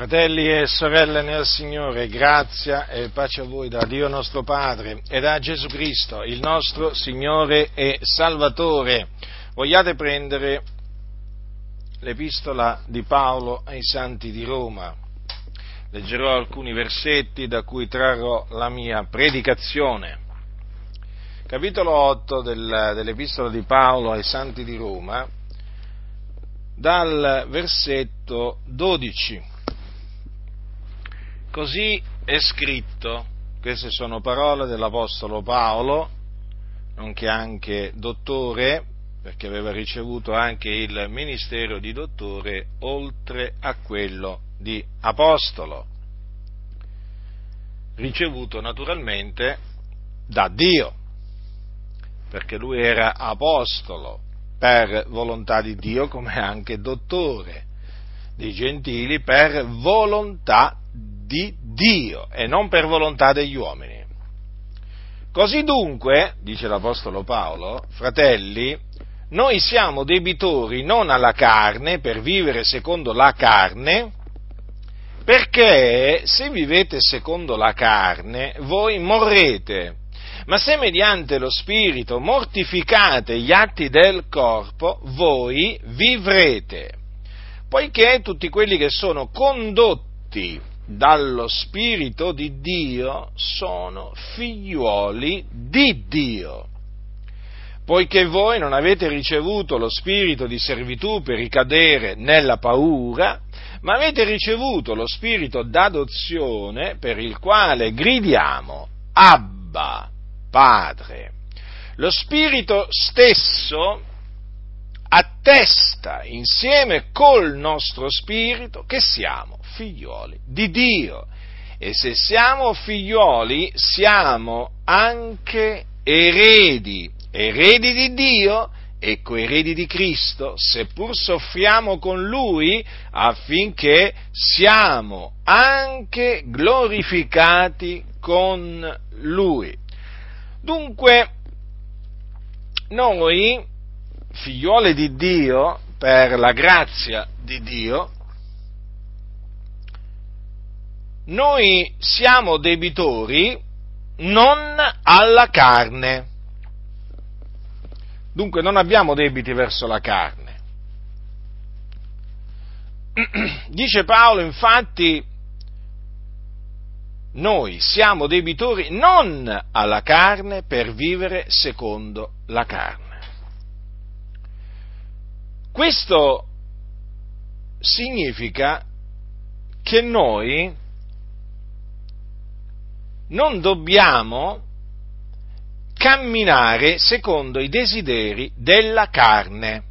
Fratelli e sorelle nel Signore, grazia e pace a voi da Dio nostro Padre e da Gesù Cristo, il nostro Signore e Salvatore. Vogliate prendere l'epistola di Paolo ai Santi di Roma. Leggerò alcuni versetti da cui trarrò la mia predicazione. Capitolo 8 del, dell'epistola di Paolo ai Santi di Roma, dal versetto 12. Così è scritto, queste sono parole dell'Apostolo Paolo, nonché anche dottore, perché aveva ricevuto anche il ministero di dottore oltre a quello di apostolo, ricevuto naturalmente da Dio, perché lui era apostolo per volontà di Dio come anche dottore dei gentili per volontà di Dio e non per volontà degli uomini. Così dunque, dice l'Apostolo Paolo, fratelli, noi siamo debitori non alla carne per vivere secondo la carne, perché se vivete secondo la carne voi morrete, ma se mediante lo Spirito mortificate gli atti del corpo, voi vivrete, poiché tutti quelli che sono condotti dallo Spirito di Dio sono figliuoli di Dio. Poiché voi non avete ricevuto lo spirito di servitù per ricadere nella paura, ma avete ricevuto lo spirito d'adozione per il quale gridiamo Abba, Padre. Lo spirito stesso attesta insieme col nostro spirito che siamo figlioli di Dio. E se siamo figlioli, siamo anche eredi, eredi di Dio e coeredi di Cristo, seppur soffriamo con Lui affinché siamo anche glorificati con Lui. Dunque, noi, figliuole di Dio, per la grazia di Dio, noi siamo debitori non alla carne. Dunque non abbiamo debiti verso la carne. Dice Paolo infatti, noi siamo debitori non alla carne per vivere secondo la carne. Questo significa che noi non dobbiamo camminare secondo i desideri della carne,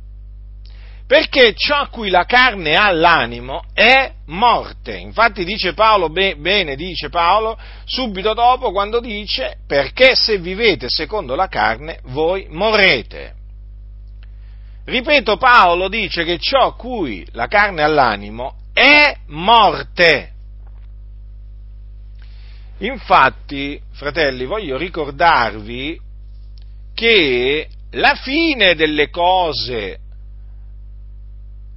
perché ciò a cui la carne ha l'animo è morte. Infatti dice Paolo, bene dice Paolo, subito dopo quando dice, perché se vivete secondo la carne voi morrete. Ripeto, Paolo dice che ciò cui la carne ha l'animo è morte. Infatti, fratelli, voglio ricordarvi che la fine delle cose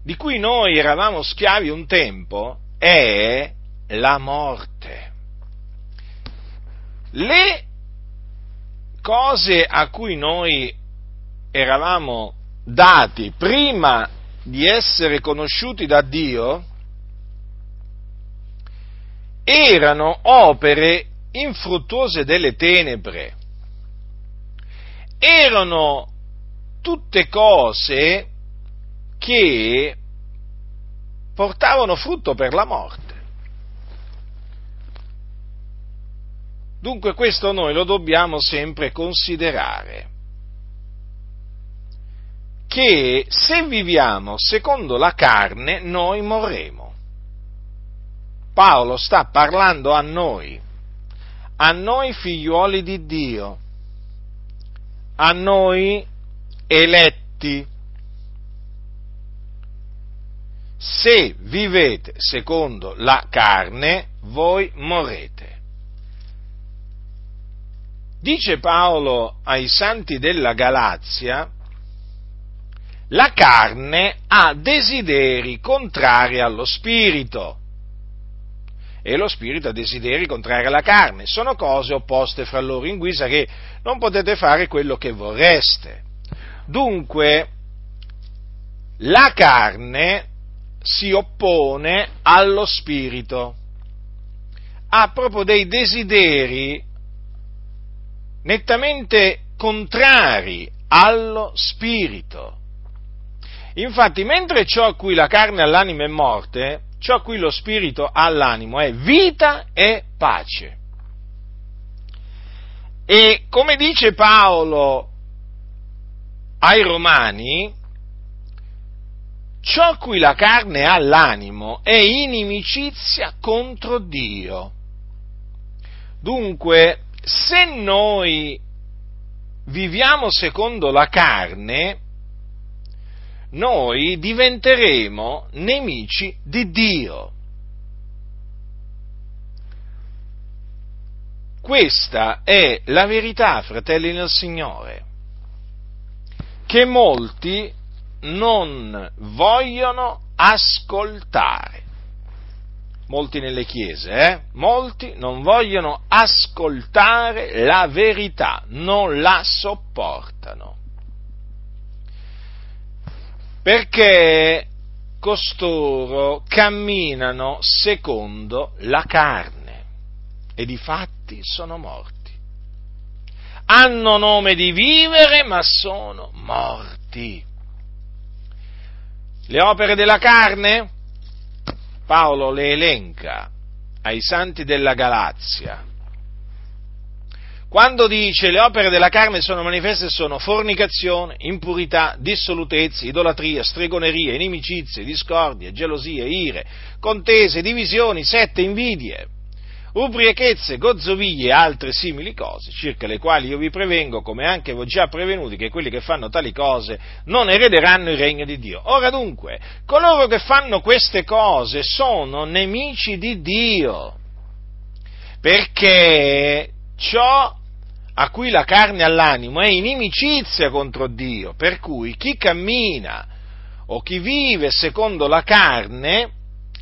di cui noi eravamo schiavi un tempo è la morte. Le cose a cui noi eravamo dati prima di essere conosciuti da Dio erano opere infruttuose delle tenebre, erano tutte cose che portavano frutto per la morte. Dunque questo noi lo dobbiamo sempre considerare, che se viviamo secondo la carne noi morremo. Paolo sta parlando a noi, a noi figliuoli di Dio, a noi eletti. Se vivete secondo la carne, voi morrete. Dice Paolo ai santi della Galazia, la carne ha desideri contrari allo spirito e lo spirito ha desideri contrari alla carne. Sono cose opposte fra loro in guisa che non potete fare quello che vorreste. Dunque, la carne si oppone allo spirito, ha proprio dei desideri nettamente contrari allo spirito. Infatti, mentre ciò a cui la carne all'anima è morte, ciò a cui lo spirito ha l'animo è vita e pace. E come dice Paolo ai Romani, ciò a cui la carne ha l'animo è inimicizia contro Dio. Dunque, se noi viviamo secondo la carne, noi diventeremo nemici di Dio. Questa è la verità, fratelli nel Signore, che molti non vogliono ascoltare. Molti nelle chiese, eh? Molti non vogliono ascoltare la verità, non la sopportano. Perché costoro camminano secondo la carne e di fatti sono morti. Hanno nome di vivere ma sono morti. Le opere della carne? Paolo le elenca ai santi della Galazia. Quando dice le opere della carne sono manifeste sono fornicazione, impurità, dissolutezza, idolatria, stregoneria, inimicizie, discordie, gelosie, ire, contese, divisioni, sette, invidie, ubriachezze, gozzoviglie e altre simili cose, circa le quali io vi prevengo, come anche ho già prevenuti, che quelli che fanno tali cose non erederanno il regno di Dio. Ora dunque, coloro che fanno queste cose sono nemici di Dio, perché ciò a cui la carne ha l'animo è inimicizia contro Dio, per cui chi cammina o chi vive secondo la carne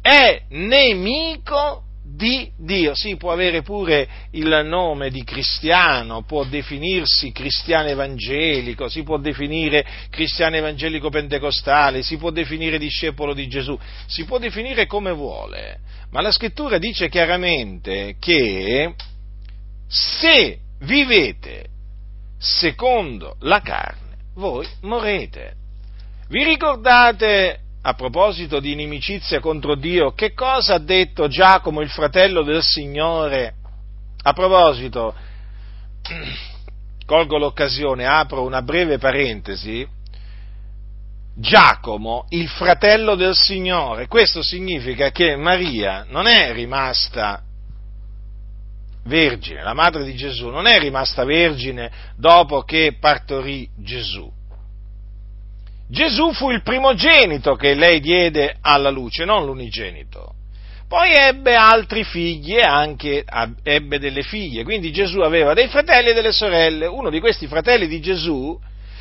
è nemico di Dio. Sì, può avere pure il nome di cristiano, può definirsi cristiano evangelico, si può definire cristiano evangelico pentecostale, si può definire discepolo di Gesù, si può definire come vuole, ma la scrittura dice chiaramente che se vivete secondo la carne, voi morrete. Vi ricordate a proposito di inimicizia contro Dio, che cosa ha detto Giacomo, il fratello del Signore? A proposito, colgo l'occasione, apro una breve parentesi. Giacomo, il fratello del Signore, questo significa che Maria non è rimasta vergine, la madre di Gesù non è rimasta vergine dopo che partorì Gesù Gesù fu il primogenito che lei diede alla luce, non l'unigenito. Poi ebbe altri figli e anche ebbe delle figlie, quindi Gesù aveva dei fratelli e delle sorelle. Uno di questi fratelli di Gesù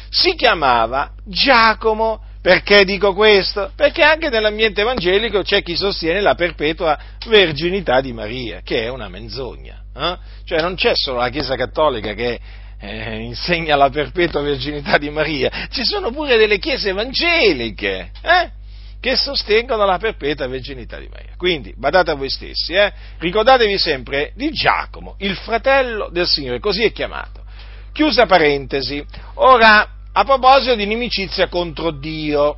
si chiamava Giacomo. Perché dico questo? Perché anche nell'ambiente evangelico c'è chi sostiene la perpetua verginità di Maria, che è una menzogna. Eh? Cioè non c'è solo la Chiesa Cattolica che eh, insegna la perpetua verginità di Maria, ci sono pure delle chiese evangeliche eh, che sostengono la perpetua verginità di Maria. Quindi badate a voi stessi, eh, ricordatevi sempre di Giacomo, il fratello del Signore, così è chiamato. Chiusa parentesi. Ora, a proposito di inimicizia contro Dio,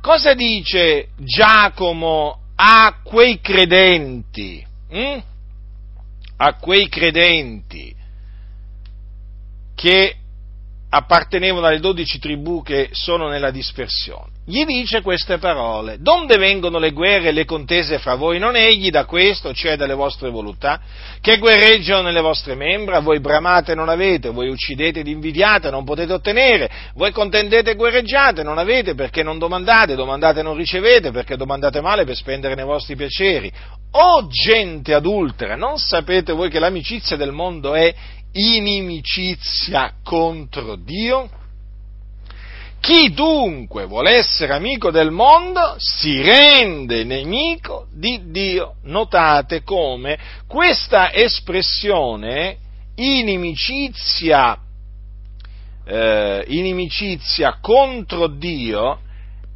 cosa dice Giacomo a quei credenti? Hm? A quei credenti che appartenevano alle dodici tribù che sono nella dispersione. Gli dice queste parole, donde vengono le guerre e le contese fra voi? Non egli da questo, cioè dalle vostre volontà, che guerreggiano nelle vostre membra, voi bramate e non avete, voi uccidete ed invidiate, non potete ottenere, voi contendete e guerreggiate, non avete perché non domandate, domandate e non ricevete perché domandate male per spendere nei vostri piaceri. O gente adultera, non sapete voi che l'amicizia del mondo è inimicizia contro Dio? Chi dunque vuole essere amico del mondo si rende nemico di Dio. Notate come questa espressione inimicizia, eh, inimicizia contro Dio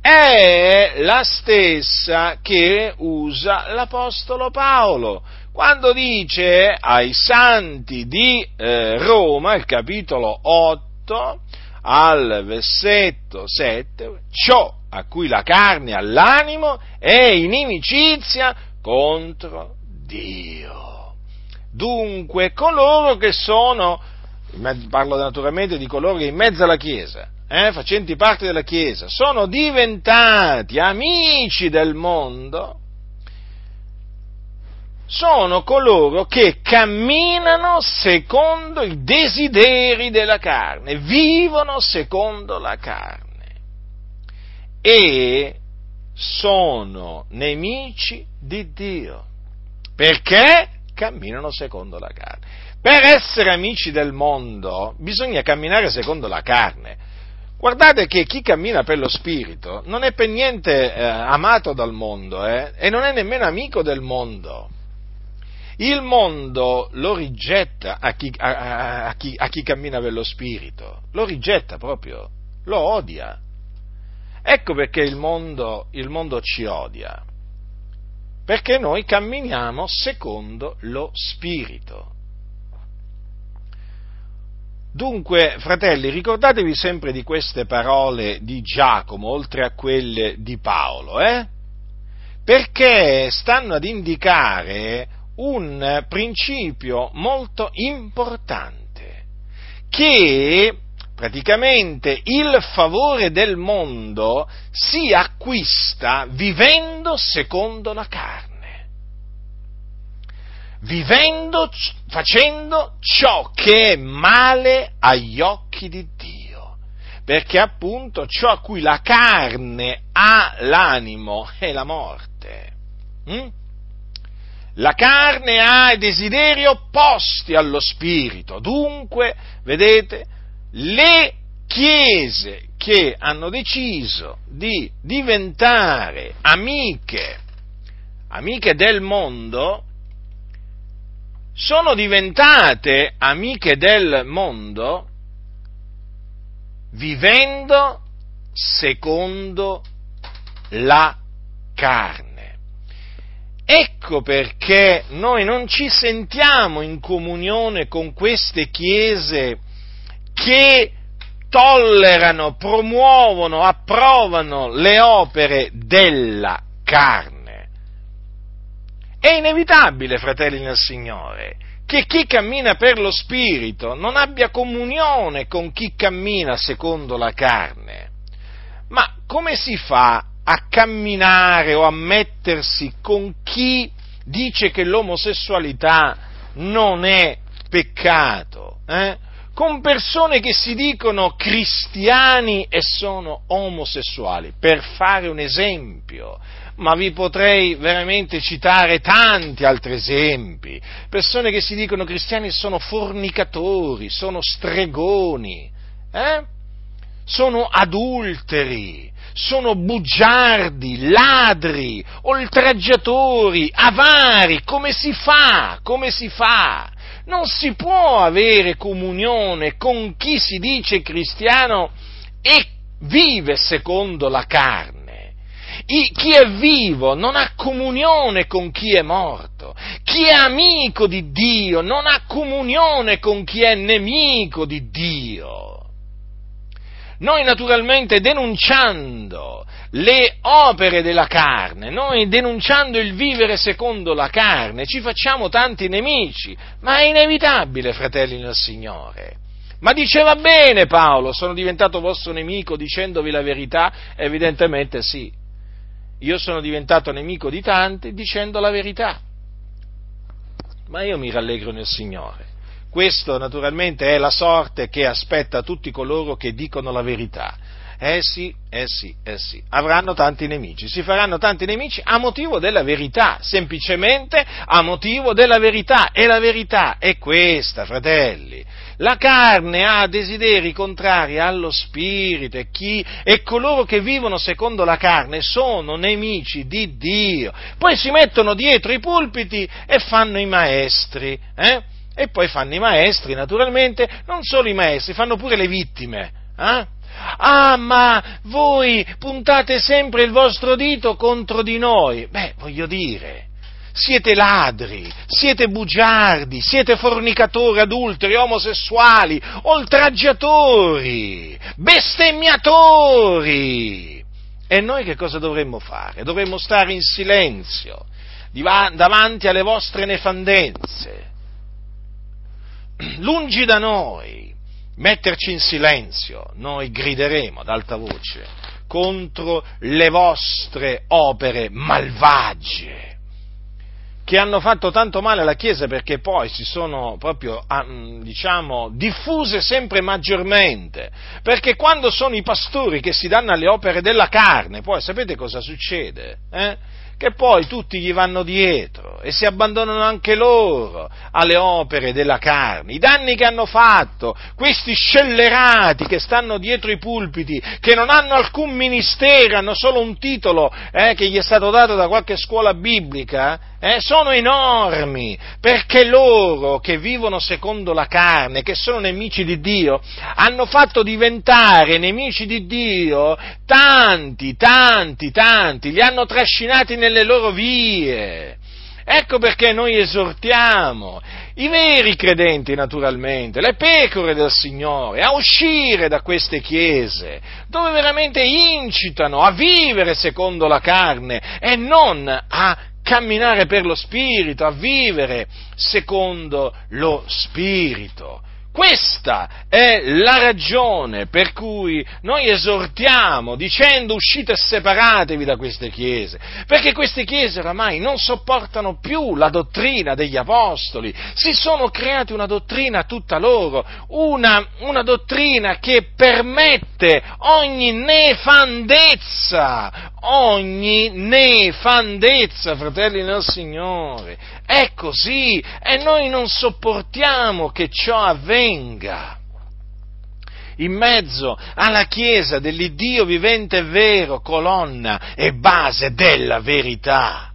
è la stessa che usa l'Apostolo Paolo quando dice ai santi di eh, Roma, il capitolo 8, al versetto 7, ciò a cui la carne ha l'animo è inimicizia contro Dio. Dunque, coloro che sono, parlo naturalmente di coloro che in mezzo alla Chiesa, eh, facenti parte della Chiesa, sono diventati amici del mondo, sono coloro che camminano secondo i desideri della carne, vivono secondo la carne e sono nemici di Dio. Perché? Camminano secondo la carne. Per essere amici del mondo bisogna camminare secondo la carne. Guardate che chi cammina per lo Spirito non è per niente eh, amato dal mondo eh, e non è nemmeno amico del mondo. Il mondo lo rigetta a chi, a, a, chi, a chi, cammina per lo spirito, lo rigetta proprio, lo odia. Ecco perché il mondo, il mondo ci odia, perché noi camminiamo secondo lo spirito. Dunque, fratelli, ricordatevi sempre di queste parole di Giacomo, oltre a quelle di Paolo, eh? perché stanno ad indicare un principio molto importante, che praticamente il favore del mondo si acquista vivendo secondo la carne, vivendo, facendo ciò che è male agli occhi di Dio, perché appunto ciò a cui la carne ha l'animo è la morte. Mm? La carne ha i desideri opposti allo spirito, dunque, vedete, le chiese che hanno deciso di diventare amiche, amiche del mondo, sono diventate amiche del mondo vivendo secondo la carne. Ecco perché noi non ci sentiamo in comunione con queste chiese che tollerano, promuovono, approvano le opere della carne. È inevitabile, fratelli nel Signore, che chi cammina per lo Spirito non abbia comunione con chi cammina secondo la carne. Ma come si fa a camminare o a mettersi con chi dice che l'omosessualità non è peccato, eh? con persone che si dicono cristiani e sono omosessuali, per fare un esempio. Ma vi potrei veramente citare tanti altri esempi. Persone che si dicono cristiani e sono fornicatori, sono stregoni, eh? sono adulteri, sono bugiardi, ladri, oltraggiatori, avari, come si fa? Come si fa? Non si può avere comunione con chi si dice cristiano e vive secondo la carne. I, chi è vivo non ha comunione con chi è morto. Chi è amico di Dio non ha comunione con chi è nemico di Dio. Noi naturalmente denunciando le opere della carne, noi denunciando il vivere secondo la carne, ci facciamo tanti nemici, ma è inevitabile, fratelli nel Signore. Ma diceva bene Paolo, sono diventato vostro nemico dicendovi la verità? Evidentemente sì. Io sono diventato nemico di tanti dicendo la verità. Ma io mi rallegro nel Signore. Questo naturalmente è la sorte che aspetta tutti coloro che dicono la verità. Eh sì, eh sì, eh sì, avranno tanti nemici, si faranno tanti nemici a motivo della verità, semplicemente a motivo della verità. E la verità è questa, fratelli. La carne ha desideri contrari allo spirito e, chi, e coloro che vivono secondo la carne sono nemici di Dio. Poi si mettono dietro i pulpiti e fanno i maestri. Eh? E poi fanno i maestri, naturalmente, non solo i maestri, fanno pure le vittime. Eh? Ah, ma voi puntate sempre il vostro dito contro di noi. Beh, voglio dire, siete ladri, siete bugiardi, siete fornicatori, adulteri, omosessuali, oltraggiatori, bestemmiatori. E noi che cosa dovremmo fare? Dovremmo stare in silenzio davanti alle vostre nefandenze. Lungi da noi metterci in silenzio, noi grideremo ad alta voce contro le vostre opere malvagie che hanno fatto tanto male alla Chiesa perché poi si sono proprio, ah, mm, diciamo, diffuse sempre maggiormente. Perché quando sono i pastori che si danno alle opere della carne, poi sapete cosa succede? Eh? Che poi tutti gli vanno dietro e si abbandonano anche loro alle opere della carne, i danni che hanno fatto, questi scellerati che stanno dietro i pulpiti, che non hanno alcun ministero, hanno solo un titolo eh, che gli è stato dato da qualche scuola biblica, eh, sono enormi, perché loro che vivono secondo la carne, che sono nemici di Dio, hanno fatto diventare nemici di Dio tanti, tanti, tanti, li hanno trascinati nelle loro vie. Ecco perché noi esortiamo i veri credenti naturalmente, le pecore del Signore, a uscire da queste chiese, dove veramente incitano a vivere secondo la carne e non a camminare per lo Spirito, a vivere secondo lo Spirito. Questa è la ragione per cui noi esortiamo dicendo uscite e separatevi da queste chiese, perché queste chiese oramai non sopportano più la dottrina degli apostoli, si sono creati una dottrina tutta loro, una, una dottrina che permette ogni nefandezza, ogni nefandezza, fratelli nel Signore. È così e noi non sopportiamo che ciò avvenga. In mezzo alla Chiesa dell'Iddio vivente e vero, colonna e base della verità.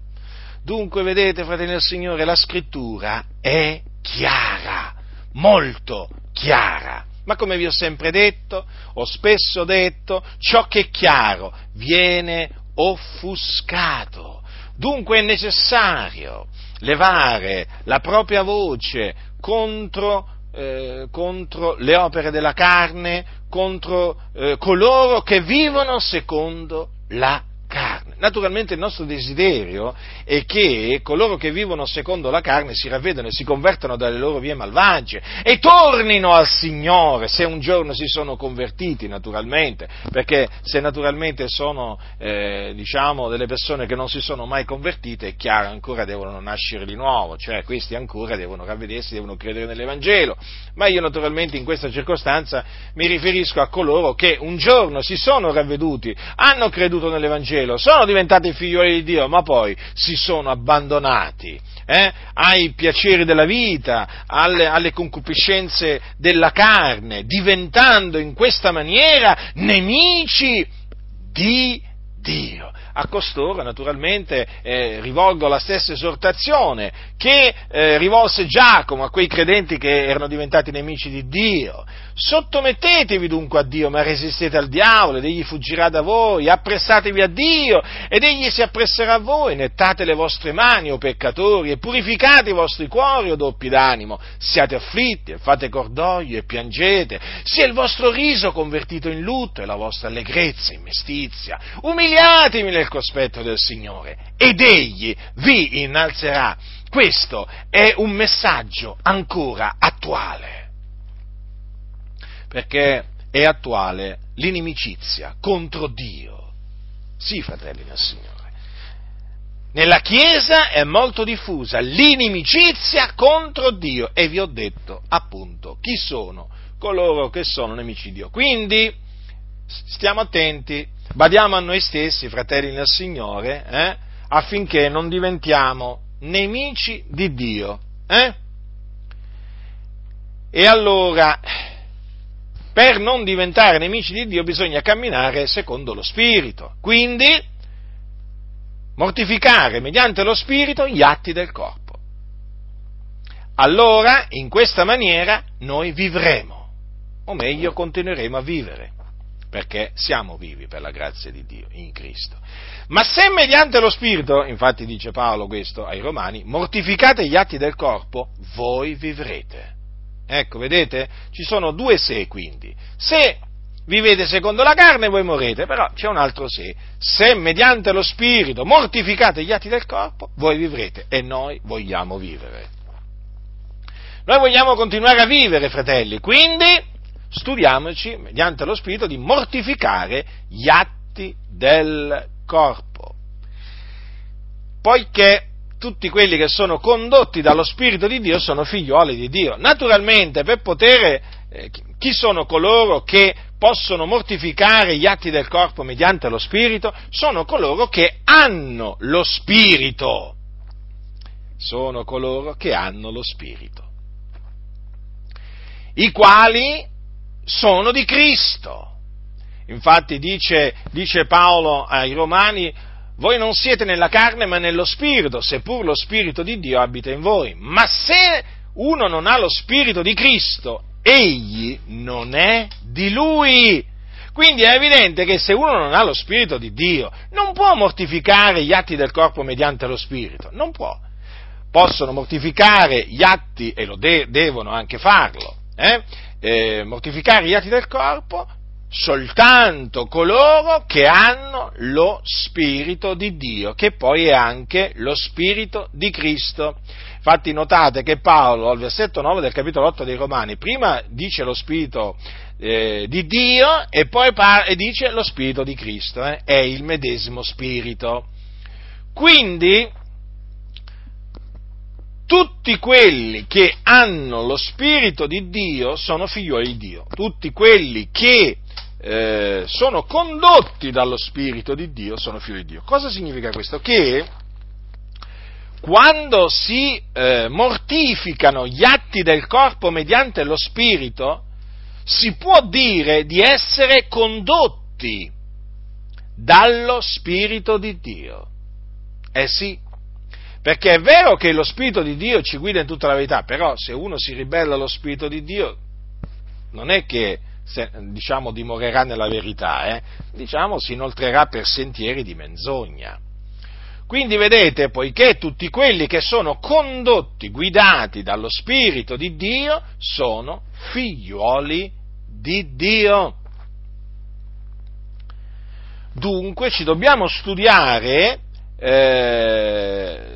Dunque, vedete, fratelli del Signore, la scrittura è chiara, molto chiara. Ma come vi ho sempre detto, ho spesso detto, ciò che è chiaro viene offuscato. Dunque è necessario levare la propria voce contro, eh, contro le opere della carne, contro eh, coloro che vivono secondo la. Naturalmente il nostro desiderio è che coloro che vivono secondo la carne si ravvedano e si convertano dalle loro vie malvagie e tornino al Signore se un giorno si sono convertiti, naturalmente, perché se naturalmente sono eh, diciamo, delle persone che non si sono mai convertite, è chiaro, ancora devono nascere di nuovo, cioè questi ancora devono ravvedersi, devono credere nell'Evangelo. Ma io naturalmente in questa circostanza mi riferisco a coloro che un giorno si sono ravveduti, hanno creduto nell'Evangelo, sono sono diventati figlioli di Dio, ma poi si sono abbandonati eh, ai piaceri della vita, alle, alle concupiscenze della carne, diventando in questa maniera nemici di Dio a costoro naturalmente eh, rivolgo la stessa esortazione che eh, rivolse Giacomo a quei credenti che erano diventati nemici di Dio. Sottomettetevi dunque a Dio, ma resistete al diavolo ed egli fuggirà da voi, appressatevi a Dio ed egli si appresserà a voi, nettate le vostre mani, o peccatori, e purificate i vostri cuori, o doppi d'animo, siate afflitti e fate cordoglio e piangete, sia il vostro riso convertito in lutto e la vostra allegrezza in mestizia, umiliatemi nel cospetto del Signore ed egli vi innalzerà. Questo è un messaggio ancora attuale perché è attuale l'inimicizia contro Dio. Sì, fratelli del Signore. Nella Chiesa è molto diffusa l'inimicizia contro Dio e vi ho detto appunto chi sono coloro che sono nemici di Dio. Quindi stiamo attenti, badiamo a noi stessi, fratelli del Signore, eh, affinché non diventiamo nemici di Dio. Eh? E allora, per non diventare nemici di Dio bisogna camminare secondo lo Spirito. Quindi, mortificare mediante lo Spirito gli atti del corpo. Allora, in questa maniera, noi vivremo, o meglio, continueremo a vivere perché siamo vivi per la grazia di Dio in Cristo. Ma se mediante lo Spirito, infatti dice Paolo questo ai Romani, mortificate gli atti del corpo, voi vivrete. Ecco, vedete? Ci sono due se quindi. Se vivete secondo la carne voi morrete, però c'è un altro se. Se mediante lo Spirito mortificate gli atti del corpo, voi vivrete e noi vogliamo vivere. Noi vogliamo continuare a vivere, fratelli, quindi studiamoci, mediante lo Spirito, di mortificare gli atti del corpo. Poiché tutti quelli che sono condotti dallo Spirito di Dio sono figlioli di Dio. Naturalmente, per poter, eh, chi sono coloro che possono mortificare gli atti del corpo mediante lo Spirito? Sono coloro che hanno lo Spirito. Sono coloro che hanno lo Spirito. I quali sono di Cristo. Infatti dice, dice Paolo ai Romani, voi non siete nella carne ma nello Spirito, seppur lo Spirito di Dio abita in voi. Ma se uno non ha lo Spirito di Cristo, egli non è di Lui. Quindi è evidente che se uno non ha lo Spirito di Dio, non può mortificare gli atti del corpo mediante lo Spirito, non può. Possono mortificare gli atti, e lo de- devono anche farlo, eh? Eh, mortificare gli atti del corpo soltanto coloro che hanno lo Spirito di Dio, che poi è anche lo Spirito di Cristo. Infatti notate che Paolo al versetto 9 del capitolo 8 dei Romani prima dice lo Spirito eh, di Dio e poi par- e dice lo Spirito di Cristo, eh? è il medesimo Spirito. Quindi tutti quelli che hanno lo Spirito di Dio sono figlioli di Dio, tutti quelli che eh, sono condotti dallo Spirito di Dio sono figli di Dio. Cosa significa questo? Che quando si eh, mortificano gli atti del corpo mediante lo Spirito, si può dire di essere condotti dallo Spirito di Dio. Eh sì, perché è vero che lo Spirito di Dio ci guida in tutta la verità, però se uno si ribella allo Spirito di Dio, non è che se, diciamo, dimorerà nella verità, eh? diciamo, si inoltrerà per sentieri di menzogna. Quindi vedete, poiché tutti quelli che sono condotti, guidati dallo Spirito di Dio, sono figliuoli di Dio. Dunque ci dobbiamo studiare eh,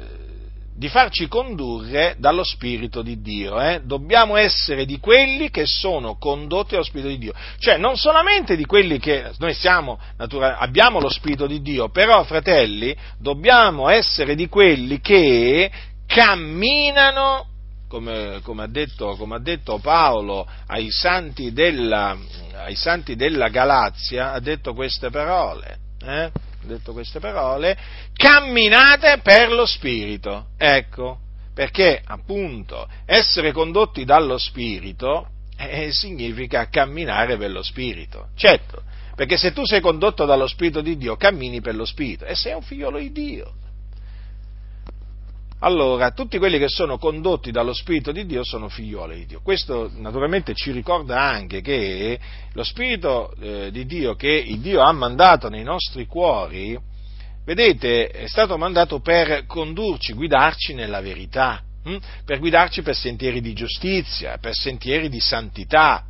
di farci condurre dallo Spirito di Dio. Eh? Dobbiamo essere di quelli che sono condotti dallo Spirito di Dio. Cioè, non solamente di quelli che noi siamo, natura, abbiamo lo Spirito di Dio, però, fratelli, dobbiamo essere di quelli che camminano, come, come, ha, detto, come ha, detto, Paolo ai santi, della, ai santi della Galazia, ha detto queste parole. Eh? Detto queste parole, camminate per lo Spirito. Ecco, perché appunto essere condotti dallo Spirito eh, significa camminare per lo Spirito. Certo, perché se tu sei condotto dallo Spirito di Dio, cammini per lo Spirito e sei un figliolo di Dio. Allora, tutti quelli che sono condotti dallo Spirito di Dio sono figlioli di Dio. Questo naturalmente ci ricorda anche che lo Spirito eh, di Dio che il Dio ha mandato nei nostri cuori, vedete, è stato mandato per condurci, guidarci nella verità, hm? per guidarci per sentieri di giustizia, per sentieri di santità,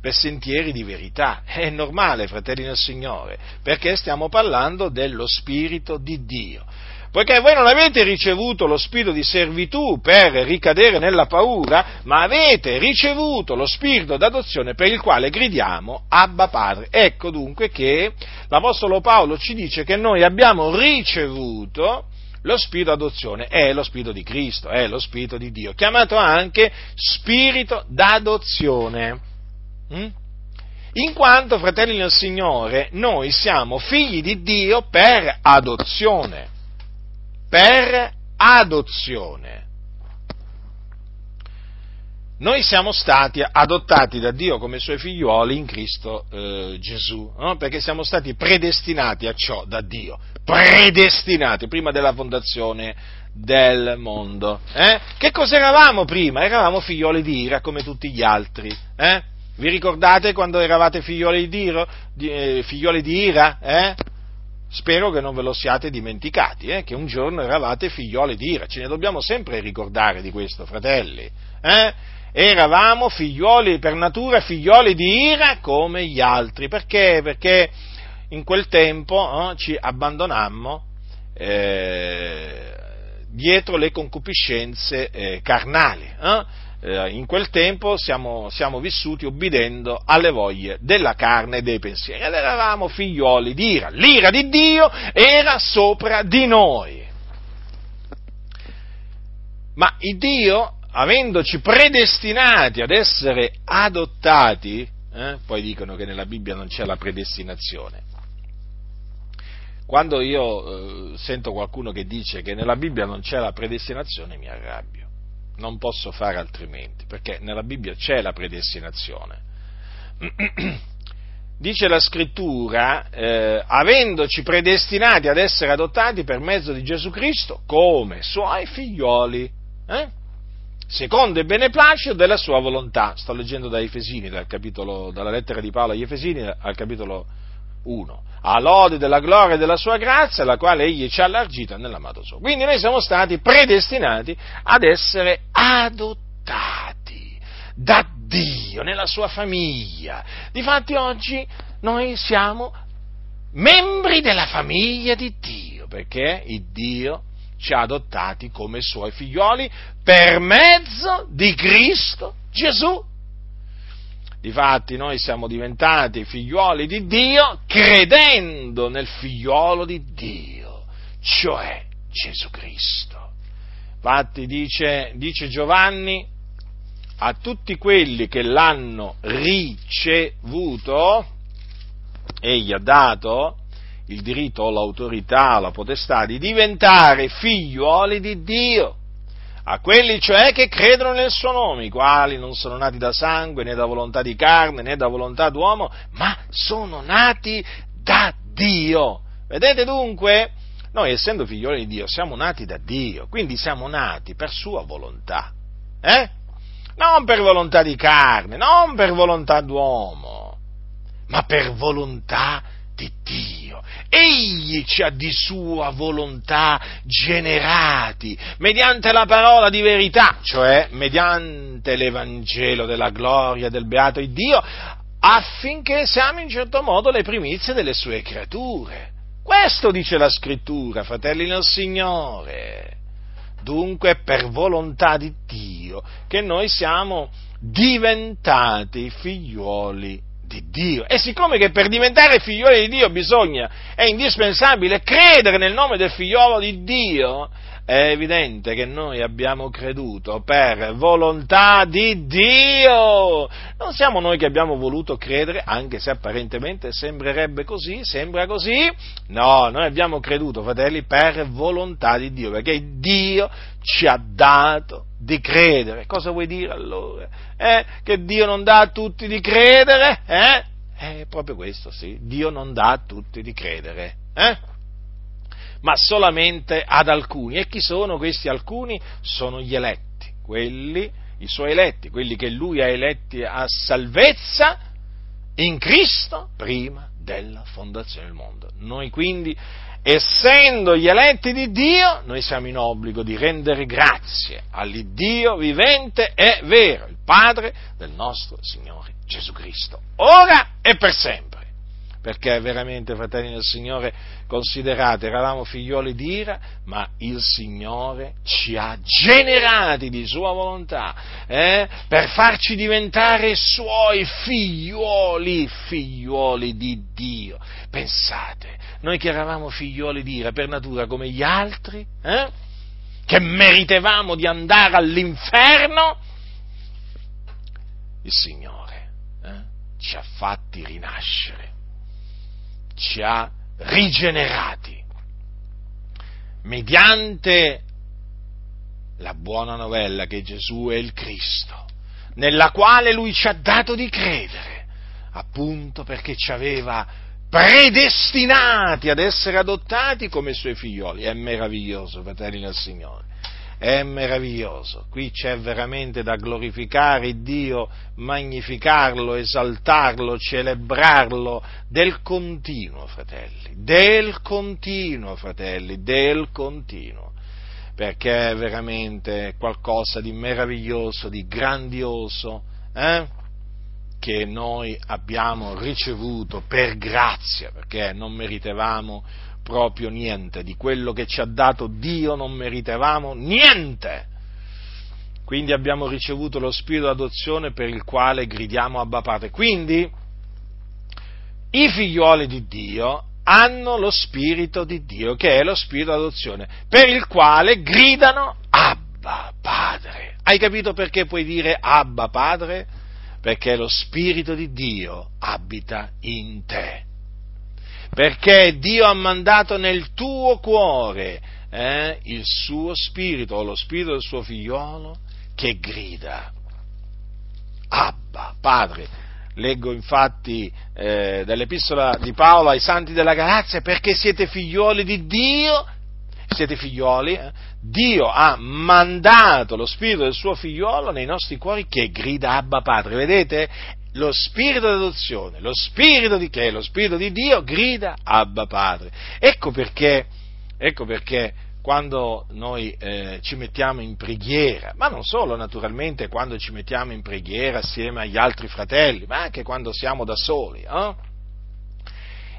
per sentieri di verità. È normale, fratelli del Signore, perché stiamo parlando dello Spirito di Dio poiché voi non avete ricevuto lo spirito di servitù per ricadere nella paura, ma avete ricevuto lo spirito d'adozione per il quale gridiamo Abba Padre. Ecco dunque che l'Apostolo Paolo ci dice che noi abbiamo ricevuto lo spirito d'adozione, è lo spirito di Cristo, è lo spirito di Dio, chiamato anche spirito d'adozione. Mm? In quanto, fratelli del Signore, noi siamo figli di Dio per adozione per adozione. noi siamo stati adottati da Dio come suoi figlioli in Cristo eh, Gesù, no? perché siamo stati predestinati a ciò da Dio, predestinati prima della fondazione del mondo. Eh? Che cosa eravamo prima? Eravamo figlioli di ira come tutti gli altri. Eh? Vi ricordate quando eravate figlioli di, ira? Di, eh, figlioli di ira? Eh? Spero che non ve lo siate dimenticati, eh? che un giorno eravate figlioli di ira. Ce ne dobbiamo sempre ricordare di questo, fratelli. Eh? Eravamo figlioli per natura, figlioli di ira come gli altri. Perché? Perché in quel tempo ci abbandonammo eh, dietro le concupiscenze eh, carnali. Eh? In quel tempo siamo, siamo, vissuti ubbidendo alle voglie della carne e dei pensieri ed eravamo figlioli di ira. L'ira di Dio era sopra di noi. Ma il Dio, avendoci predestinati ad essere adottati, eh, poi dicono che nella Bibbia non c'è la predestinazione, quando io eh, sento qualcuno che dice che nella Bibbia non c'è la predestinazione mi arrabbio, non posso fare altrimenti, perché nella Bibbia c'è la predestinazione. Dice la scrittura, eh, avendoci predestinati ad essere adottati per mezzo di Gesù Cristo come suoi figlioli, eh? secondo il beneplacito della sua volontà. Sto leggendo da Efesini, dal capitolo, dalla lettera di Paolo agli Efesini al capitolo 1 a lode della gloria e della sua grazia, la quale egli ci ha allargita nell'amato suo. Quindi noi siamo stati predestinati ad essere adottati da Dio nella sua famiglia. Difatti oggi noi siamo membri della famiglia di Dio, perché il Dio ci ha adottati come suoi figlioli per mezzo di Cristo Gesù. Difatti noi siamo diventati figlioli di Dio credendo nel figliolo di Dio, cioè Gesù Cristo. Infatti dice, dice Giovanni a tutti quelli che l'hanno ricevuto, egli ha dato il diritto o l'autorità, la potestà di diventare figlioli di Dio a quelli cioè che credono nel suo nome, i quali non sono nati da sangue, né da volontà di carne, né da volontà d'uomo, ma sono nati da Dio. Vedete dunque? Noi essendo figlioli di Dio siamo nati da Dio, quindi siamo nati per sua volontà. Eh? Non per volontà di carne, non per volontà d'uomo, ma per volontà di Dio. Egli ci ha di sua volontà generati mediante la parola di verità, cioè mediante l'Evangelo della gloria del beato Dio, affinché siamo in certo modo le primizie delle sue creature. Questo dice la scrittura, fratelli nel Signore. Dunque è per volontà di Dio che noi siamo diventati figliuoli di Dio. E siccome che per diventare figlioli di Dio bisogna, è indispensabile credere nel nome del figliolo di Dio, è evidente che noi abbiamo creduto per volontà di Dio. Non siamo noi che abbiamo voluto credere, anche se apparentemente sembrerebbe così, sembra così. No, noi abbiamo creduto, fratelli, per volontà di Dio, perché Dio ci ha dato di credere. Cosa vuoi dire allora? Eh? Che Dio non dà a tutti di credere? Eh? È proprio questo, sì. Dio non dà a tutti di credere. Eh? Ma solamente ad alcuni. E chi sono questi alcuni? Sono gli eletti, quelli, i suoi eletti, quelli che lui ha eletti a salvezza in Cristo prima della fondazione del mondo. Noi quindi, essendo gli eletti di Dio, noi siamo in obbligo di rendere grazie all'Iddio vivente e vero, il Padre del nostro Signore Gesù Cristo, ora e per sempre perché veramente, fratelli del Signore, considerate, eravamo figlioli di ira, ma il Signore ci ha generati di sua volontà eh, per farci diventare suoi figlioli, figlioli di Dio. Pensate, noi che eravamo figlioli di ira per natura come gli altri, eh, che meritevamo di andare all'inferno, il Signore eh, ci ha fatti rinascere ci ha rigenerati mediante la buona novella che Gesù è il Cristo, nella quale lui ci ha dato di credere, appunto perché ci aveva predestinati ad essere adottati come suoi figlioli. È meraviglioso, fratelli del Signore. È meraviglioso. Qui c'è veramente da glorificare Dio, magnificarlo, esaltarlo, celebrarlo del continuo, fratelli. Del continuo, fratelli, del continuo. Perché è veramente qualcosa di meraviglioso, di grandioso, eh? che noi abbiamo ricevuto per grazia, perché non meritevamo proprio niente, di quello che ci ha dato Dio non meritevamo niente. Quindi abbiamo ricevuto lo spirito d'adozione per il quale gridiamo Abba Padre. Quindi i figlioli di Dio hanno lo spirito di Dio, che è lo spirito d'adozione, per il quale gridano Abba Padre. Hai capito perché puoi dire Abba Padre? perché lo Spirito di Dio abita in te. Perché Dio ha mandato nel tuo cuore eh, il suo Spirito, o lo Spirito del suo figliolo, che grida. Abba, Padre. Leggo infatti eh, dall'epistola di Paolo ai santi della Galazia perché siete figlioli di Dio siete figlioli, eh? Dio ha mandato lo spirito del suo figliolo nei nostri cuori che grida Abba Padre. Vedete? Lo spirito d'adozione, lo spirito di che? Lo spirito di Dio grida Abba Padre. Ecco perché, ecco perché quando noi eh, ci mettiamo in preghiera, ma non solo naturalmente quando ci mettiamo in preghiera assieme agli altri fratelli, ma anche quando siamo da soli, eh?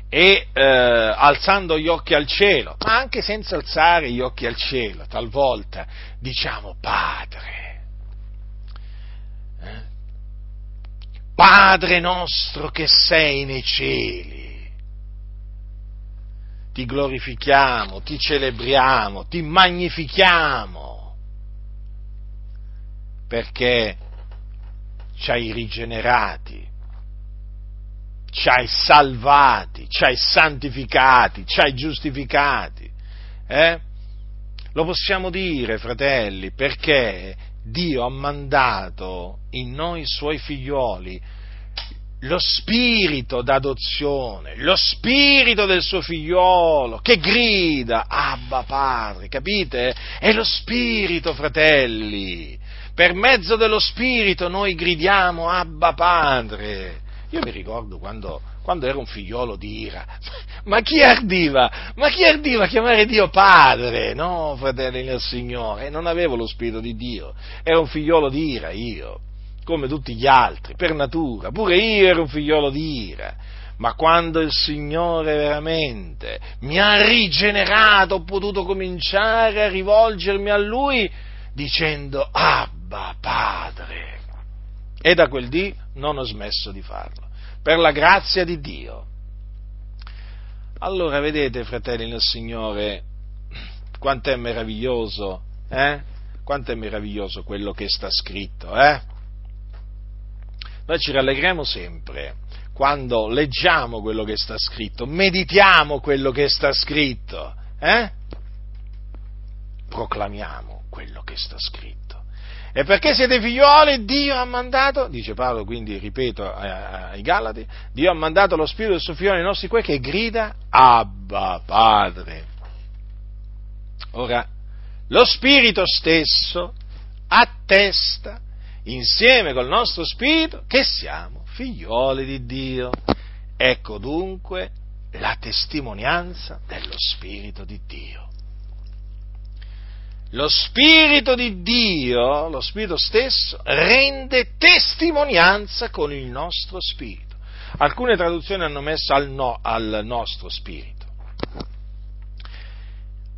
e eh, alzando gli occhi al cielo, ma anche senza alzare gli occhi al cielo, talvolta diciamo Padre, eh? Padre nostro che sei nei cieli, ti glorifichiamo, ti celebriamo, ti magnifichiamo, perché ci hai rigenerati ci hai salvati, ci hai santificati, ci hai giustificati. Eh? Lo possiamo dire, fratelli, perché Dio ha mandato in noi suoi figlioli lo spirito d'adozione, lo spirito del suo figliolo che grida Abba Padre, capite? È lo spirito, fratelli. Per mezzo dello spirito noi gridiamo Abba Padre. Io mi ricordo quando, quando ero un figliolo di ira, ma chi ardiva? Ma chi ardiva a chiamare Dio padre? No, fratelli del Signore, non avevo lo spirito di Dio, ero un figliolo di ira io, come tutti gli altri, per natura, pure io ero un figliolo di ira. Ma quando il Signore veramente mi ha rigenerato, ho potuto cominciare a rivolgermi a Lui dicendo Abba Padre. E da quel dì non ho smesso di farlo, per la grazia di Dio. Allora vedete, fratelli nel Signore, quanto è meraviglioso, eh? Quanto è meraviglioso quello che sta scritto, eh? Noi ci rallegriamo sempre quando leggiamo quello che sta scritto, meditiamo quello che sta scritto, eh? Proclamiamo quello che sta scritto. E perché siete figlioli, Dio ha mandato, dice Paolo, quindi ripeto ai Galati, Dio ha mandato lo Spirito del suo figlio nei nostri cuori che grida Abba Padre. Ora, lo Spirito stesso attesta insieme col nostro Spirito che siamo figlioli di Dio. Ecco dunque la testimonianza dello Spirito di Dio lo Spirito di Dio, lo Spirito stesso, rende testimonianza con il nostro Spirito. Alcune traduzioni hanno messo al, no, al nostro Spirito.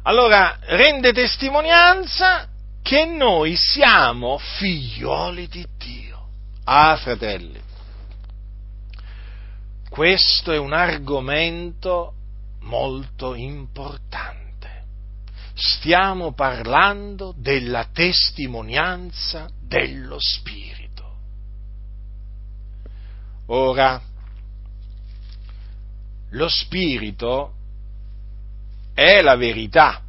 Allora, rende testimonianza che noi siamo figlioli di Dio. Ah, fratelli, questo è un argomento molto importante stiamo parlando della testimonianza dello Spirito. Ora, lo Spirito è la verità.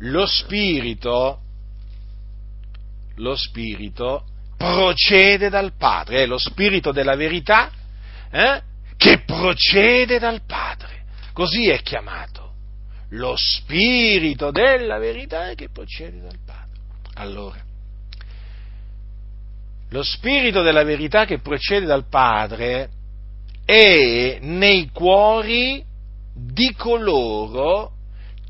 Lo Spirito, lo Spirito procede dal Padre, è lo Spirito della verità eh, che procede dal Padre, così è chiamato, lo Spirito della verità che procede dal Padre. Allora, lo Spirito della verità che procede dal Padre è nei cuori di coloro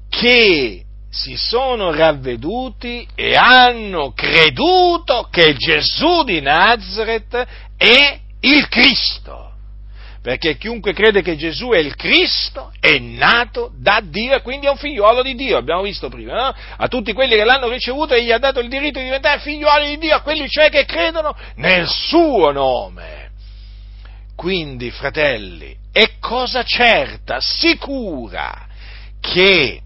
che si sono ravveduti e hanno creduto che Gesù di Nazareth è il Cristo. Perché chiunque crede che Gesù è il Cristo è nato da Dio e quindi è un figliuolo di Dio, abbiamo visto prima, no? A tutti quelli che l'hanno ricevuto e gli ha dato il diritto di diventare figliuoli di Dio, a quelli cioè che credono nel suo nome. Quindi, fratelli, è cosa certa, sicura, che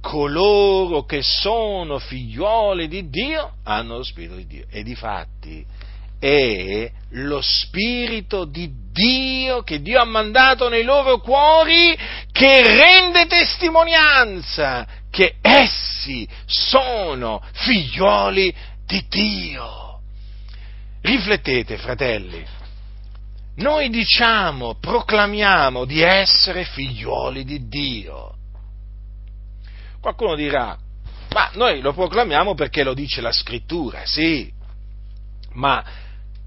coloro che sono figlioli di Dio hanno lo Spirito di Dio. E di fatti è lo Spirito di Dio che Dio ha mandato nei loro cuori che rende testimonianza che essi sono figlioli di Dio. Riflettete, fratelli. Noi diciamo, proclamiamo di essere figlioli di Dio Qualcuno dirà, ma noi lo proclamiamo perché lo dice la scrittura, sì, ma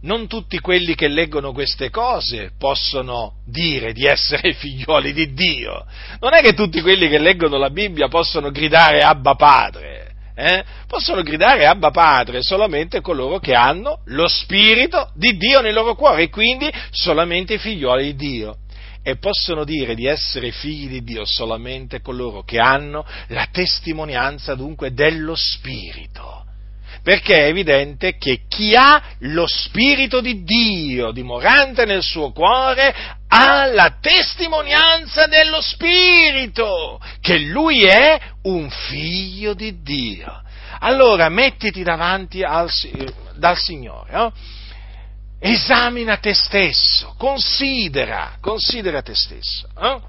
non tutti quelli che leggono queste cose possono dire di essere figlioli di Dio. Non è che tutti quelli che leggono la Bibbia possono gridare Abba Padre. Eh? Possono gridare Abba Padre solamente coloro che hanno lo Spirito di Dio nel loro cuore e quindi solamente i figlioli di Dio e possono dire di essere figli di Dio solamente coloro che hanno la testimonianza dunque dello Spirito. Perché è evidente che chi ha lo Spirito di Dio dimorante nel suo cuore ha la testimonianza dello Spirito, che lui è un figlio di Dio. Allora mettiti davanti al, dal Signore. No? esamina te stesso, considera, considera te stesso. Eh?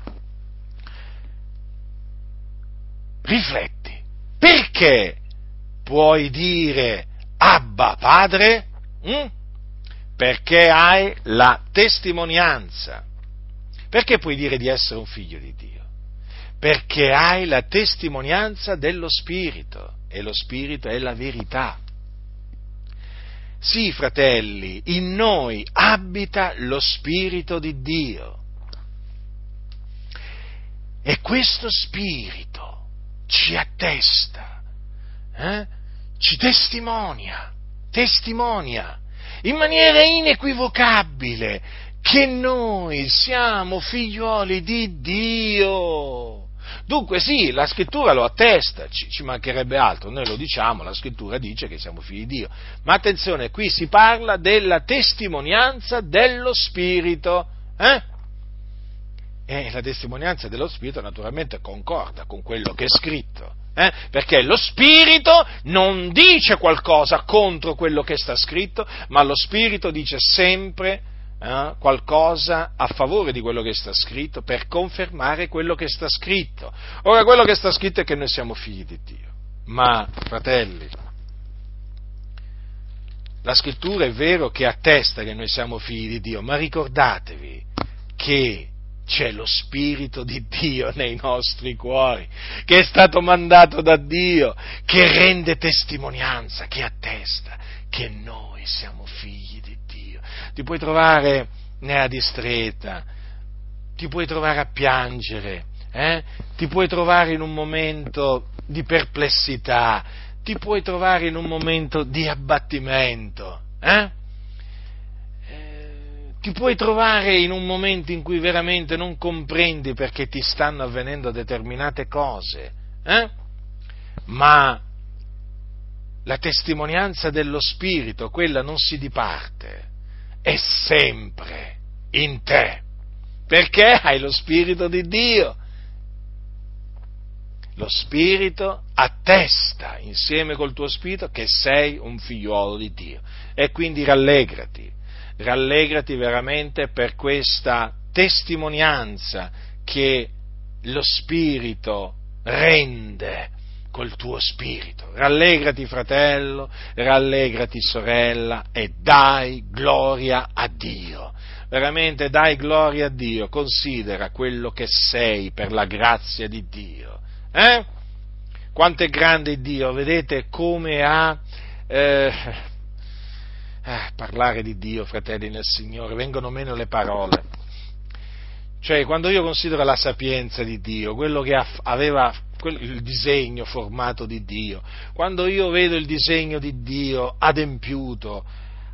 Rifletti, perché puoi dire Abba Padre? Mm? Perché hai la testimonianza. Perché puoi dire di essere un figlio di Dio? Perché hai la testimonianza dello Spirito e lo Spirito è la verità. Sì, fratelli, in noi abita lo Spirito di Dio. E questo Spirito ci attesta, eh? Ci testimonia, testimonia in maniera inequivocabile che noi siamo figlioli di Dio. Dunque sì, la scrittura lo attesta, ci, ci, mancherebbe altro, noi lo diciamo, la scrittura dice che siamo figli di Dio, ma attenzione, qui si parla della testimonianza dello Spirito, eh? E la testimonianza dello Spirito naturalmente concorda con quello che è scritto, eh? perché lo Spirito non dice qualcosa contro quello che sta scritto, ma lo Spirito dice sempre eh, qualcosa a favore di quello che sta scritto per confermare quello che sta scritto. Ora, quello che sta scritto è che noi siamo figli di Dio. Ma, fratelli, la scrittura è vero che attesta che noi siamo figli di Dio, ma ricordatevi che c'è lo Spirito di Dio nei nostri cuori, che è stato mandato da Dio, che rende testimonianza, che attesta che noi siamo figli di Dio. Ti puoi trovare nella distretta, ti puoi trovare a piangere, eh? ti puoi trovare in un momento di perplessità, ti puoi trovare in un momento di abbattimento, eh? Ti puoi trovare in un momento in cui veramente non comprendi perché ti stanno avvenendo determinate cose, eh? ma la testimonianza dello Spirito, quella non si diparte, è sempre in te, perché hai lo Spirito di Dio. Lo Spirito attesta insieme col tuo Spirito che sei un figliuolo di Dio. E quindi rallegrati, rallegrati veramente per questa testimonianza che lo Spirito rende col tuo spirito. Rallegrati fratello, rallegrati sorella e dai gloria a Dio. Veramente dai gloria a Dio, considera quello che sei per la grazia di Dio. Eh? Quanto è grande Dio, vedete come ha... Eh, eh, parlare di Dio, fratelli nel Signore, vengono meno le parole. Cioè, quando io considero la sapienza di Dio, quello che aveva il disegno formato di Dio, quando io vedo il disegno di Dio adempiuto,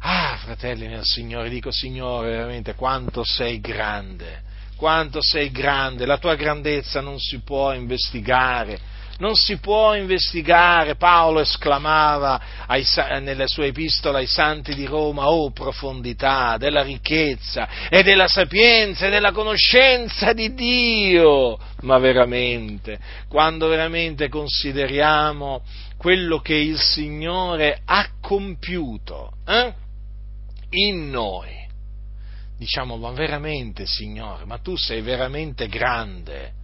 ah, fratelli nel Signore, dico, Signore, veramente quanto sei grande, quanto sei grande, la tua grandezza non si può investigare, non si può investigare, Paolo esclamava ai, nelle sue epistole ai santi di Roma, oh profondità della ricchezza e della sapienza e della conoscenza di Dio, ma veramente, quando veramente consideriamo quello che il Signore ha compiuto eh, in noi, diciamo, ma veramente Signore, ma tu sei veramente grande,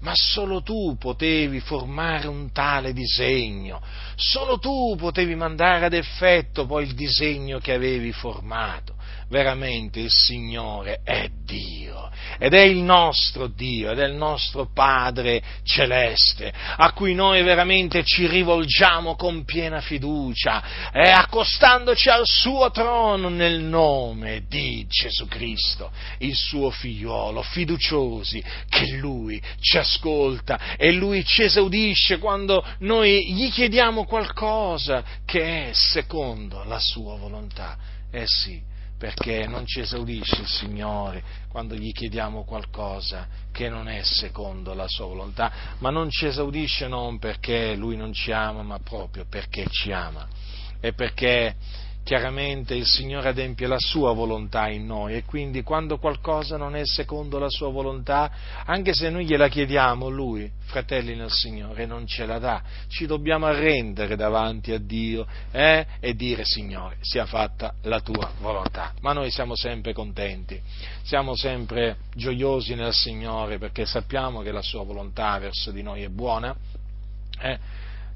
ma solo tu potevi formare un tale disegno, solo tu potevi mandare ad effetto poi il disegno che avevi formato veramente il Signore è Dio ed è il nostro Dio ed è il nostro Padre celeste a cui noi veramente ci rivolgiamo con piena fiducia e accostandoci al suo trono nel nome di Gesù Cristo, il suo figliuolo, fiduciosi che Lui ci ascolta e Lui ci esaudisce quando noi gli chiediamo qualcosa che è secondo la sua volontà. Eh sì, perché non ci esaudisce il Signore quando gli chiediamo qualcosa che non è secondo la sua volontà, ma non ci esaudisce non perché Lui non ci ama, ma proprio perché ci ama. E perché chiaramente il Signore adempie la sua volontà in noi e quindi quando qualcosa non è secondo la sua volontà, anche se noi gliela chiediamo, Lui, fratelli nel Signore, non ce la dà. Ci dobbiamo arrendere davanti a Dio eh? e dire Signore, sia fatta la tua volontà. Ma noi siamo sempre contenti, siamo sempre gioiosi nel Signore perché sappiamo che la sua volontà verso di noi è buona. Eh?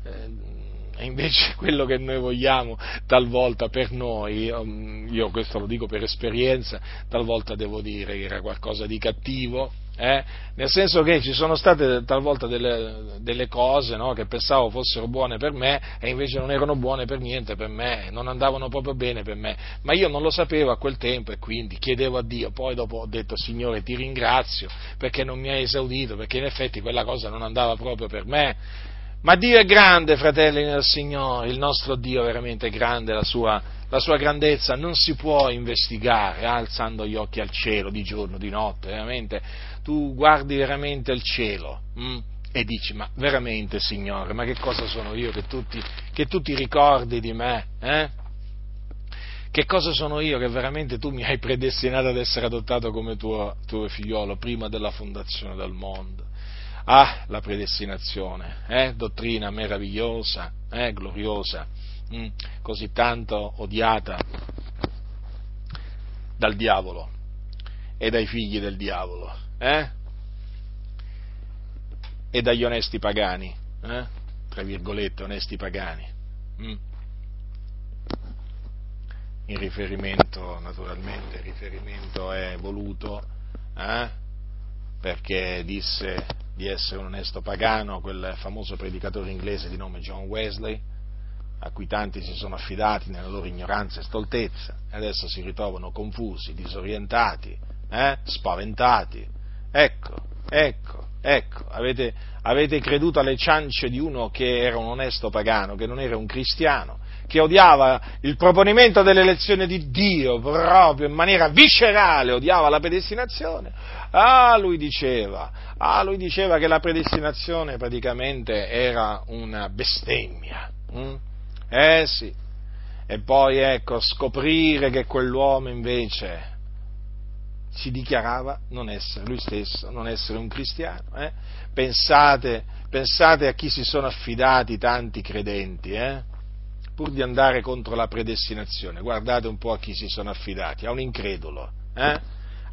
Eh, e invece quello che noi vogliamo talvolta per noi, io questo lo dico per esperienza, talvolta devo dire che era qualcosa di cattivo, eh? nel senso che ci sono state talvolta delle, delle cose no, che pensavo fossero buone per me e invece non erano buone per niente per me, non andavano proprio bene per me, ma io non lo sapevo a quel tempo e quindi chiedevo a Dio, poi dopo ho detto Signore ti ringrazio perché non mi hai esaudito, perché in effetti quella cosa non andava proprio per me ma Dio è grande, fratelli nel Signore, il nostro Dio è veramente grande, la sua, la sua grandezza non si può investigare alzando gli occhi al cielo di giorno, di notte, veramente. Tu guardi veramente il cielo hm? e dici, ma veramente Signore, ma che cosa sono io che tu ti, che tu ti ricordi di me? Eh? Che cosa sono io che veramente tu mi hai predestinato ad essere adottato come tuo, tuo figliolo prima della fondazione del mondo? Ah, la predestinazione, eh? dottrina meravigliosa, eh? gloriosa, mm? così tanto odiata dal diavolo e dai figli del diavolo eh? e dagli onesti pagani, eh? tra virgolette onesti pagani. Mm? In riferimento, naturalmente, il riferimento è voluto eh? Perché disse di essere un onesto pagano, quel famoso predicatore inglese di nome John Wesley, a cui tanti si sono affidati nella loro ignoranza e stoltezza, e adesso si ritrovano confusi, disorientati, eh? spaventati. Ecco, ecco, ecco, avete, avete creduto alle ciance di uno che era un onesto pagano, che non era un cristiano, che odiava il proponimento dell'elezione di Dio proprio in maniera viscerale, odiava la predestinazione. Ah, lui diceva, ah, lui diceva che la predestinazione praticamente era una bestemmia. Hm? Eh sì. E poi ecco, scoprire che quell'uomo invece si dichiarava non essere lui stesso, non essere un cristiano. Eh? Pensate, pensate, a chi si sono affidati tanti credenti, eh? Pur di andare contro la predestinazione. Guardate un po' a chi si sono affidati, a un incredulo. Eh?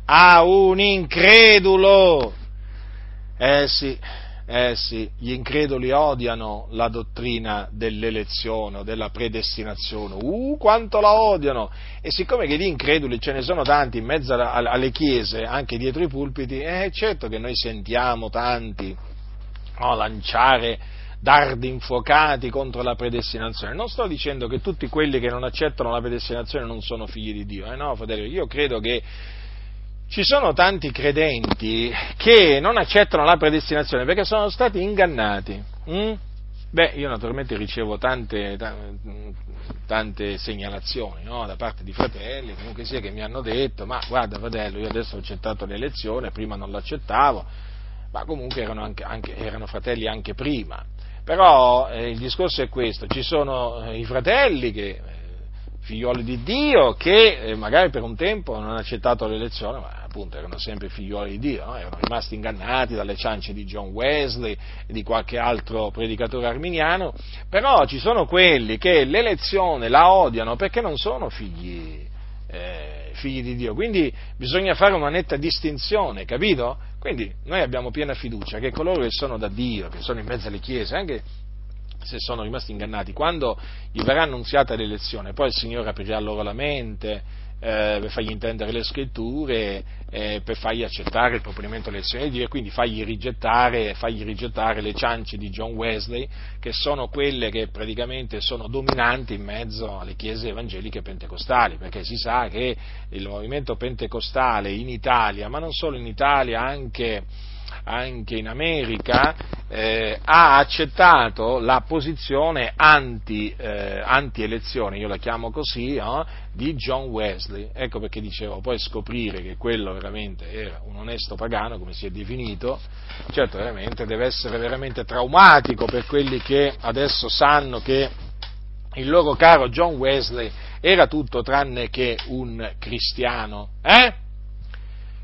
A un incredulo! Eh sì, Eh sì, gli increduli odiano la dottrina dell'elezione della predestinazione. Uh, quanto la odiano! E siccome che di increduli ce ne sono tanti in mezzo alle chiese, anche dietro i pulpiti, eh, certo che noi sentiamo tanti no, lanciare dardi infuocati contro la predestinazione. Non sto dicendo che tutti quelli che non accettano la predestinazione non sono figli di Dio, eh no, fratello, io credo che ci sono tanti credenti che non accettano la predestinazione perché sono stati ingannati. Mm? Beh, io naturalmente ricevo tante, tante segnalazioni no? da parte di fratelli, comunque sia, che mi hanno detto, ma guarda fratello, io adesso ho accettato l'elezione, prima non l'accettavo, ma comunque erano, anche, anche, erano fratelli anche prima. Però eh, il discorso è questo, ci sono eh, i fratelli che, eh, figlioli di Dio, che eh, magari per un tempo non hanno accettato l'elezione, ma appunto erano sempre figlioli di Dio, no? erano rimasti ingannati dalle ciance di John Wesley e di qualche altro predicatore arminiano, però ci sono quelli che l'elezione la odiano perché non sono figli, eh, figli di Dio, quindi bisogna fare una netta distinzione, capito? Quindi noi abbiamo piena fiducia che coloro che sono da Dio, che sono in mezzo alle chiese, anche se sono rimasti ingannati, quando gli verrà annunziata l'elezione, poi il Signore aprirà loro la mente, eh, per fargli intendere le scritture, eh, per fargli accettare il proponimento dell'elezione di Dio e quindi fargli rigettare, fargli rigettare, le ciance di John Wesley, che sono quelle che praticamente sono dominanti in mezzo alle chiese evangeliche pentecostali, perché si sa che il movimento pentecostale in Italia, ma non solo in Italia, anche anche in America, eh, ha accettato la posizione anti, eh, anti-elezione, io la chiamo così, no? di John Wesley. Ecco perché dicevo, poi scoprire che quello veramente era un onesto pagano, come si è definito, certo veramente deve essere veramente traumatico per quelli che adesso sanno che il loro caro John Wesley era tutto tranne che un cristiano. Eh?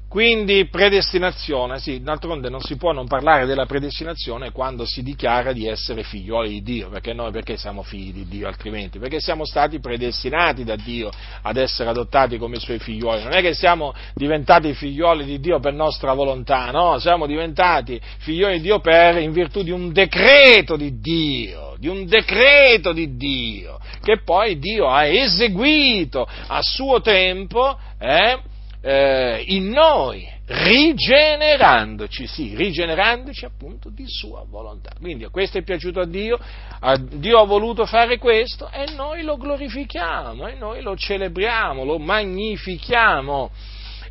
Quindi predestinazione, sì, d'altronde non si può non parlare della predestinazione quando si dichiara di essere figlioli di Dio, perché noi perché siamo figli di Dio altrimenti? Perché siamo stati predestinati da Dio ad essere adottati come suoi figlioli, non è che siamo diventati figlioli di Dio per nostra volontà, no, siamo diventati figlioli di Dio per, in virtù di un decreto di Dio, di un decreto di Dio, che poi Dio ha eseguito a suo tempo, eh, eh, in noi, rigenerandoci, sì, rigenerandoci appunto di sua volontà. Quindi questo è piaciuto a Dio, a Dio ha voluto fare questo e noi lo glorifichiamo, e noi lo celebriamo, lo magnifichiamo.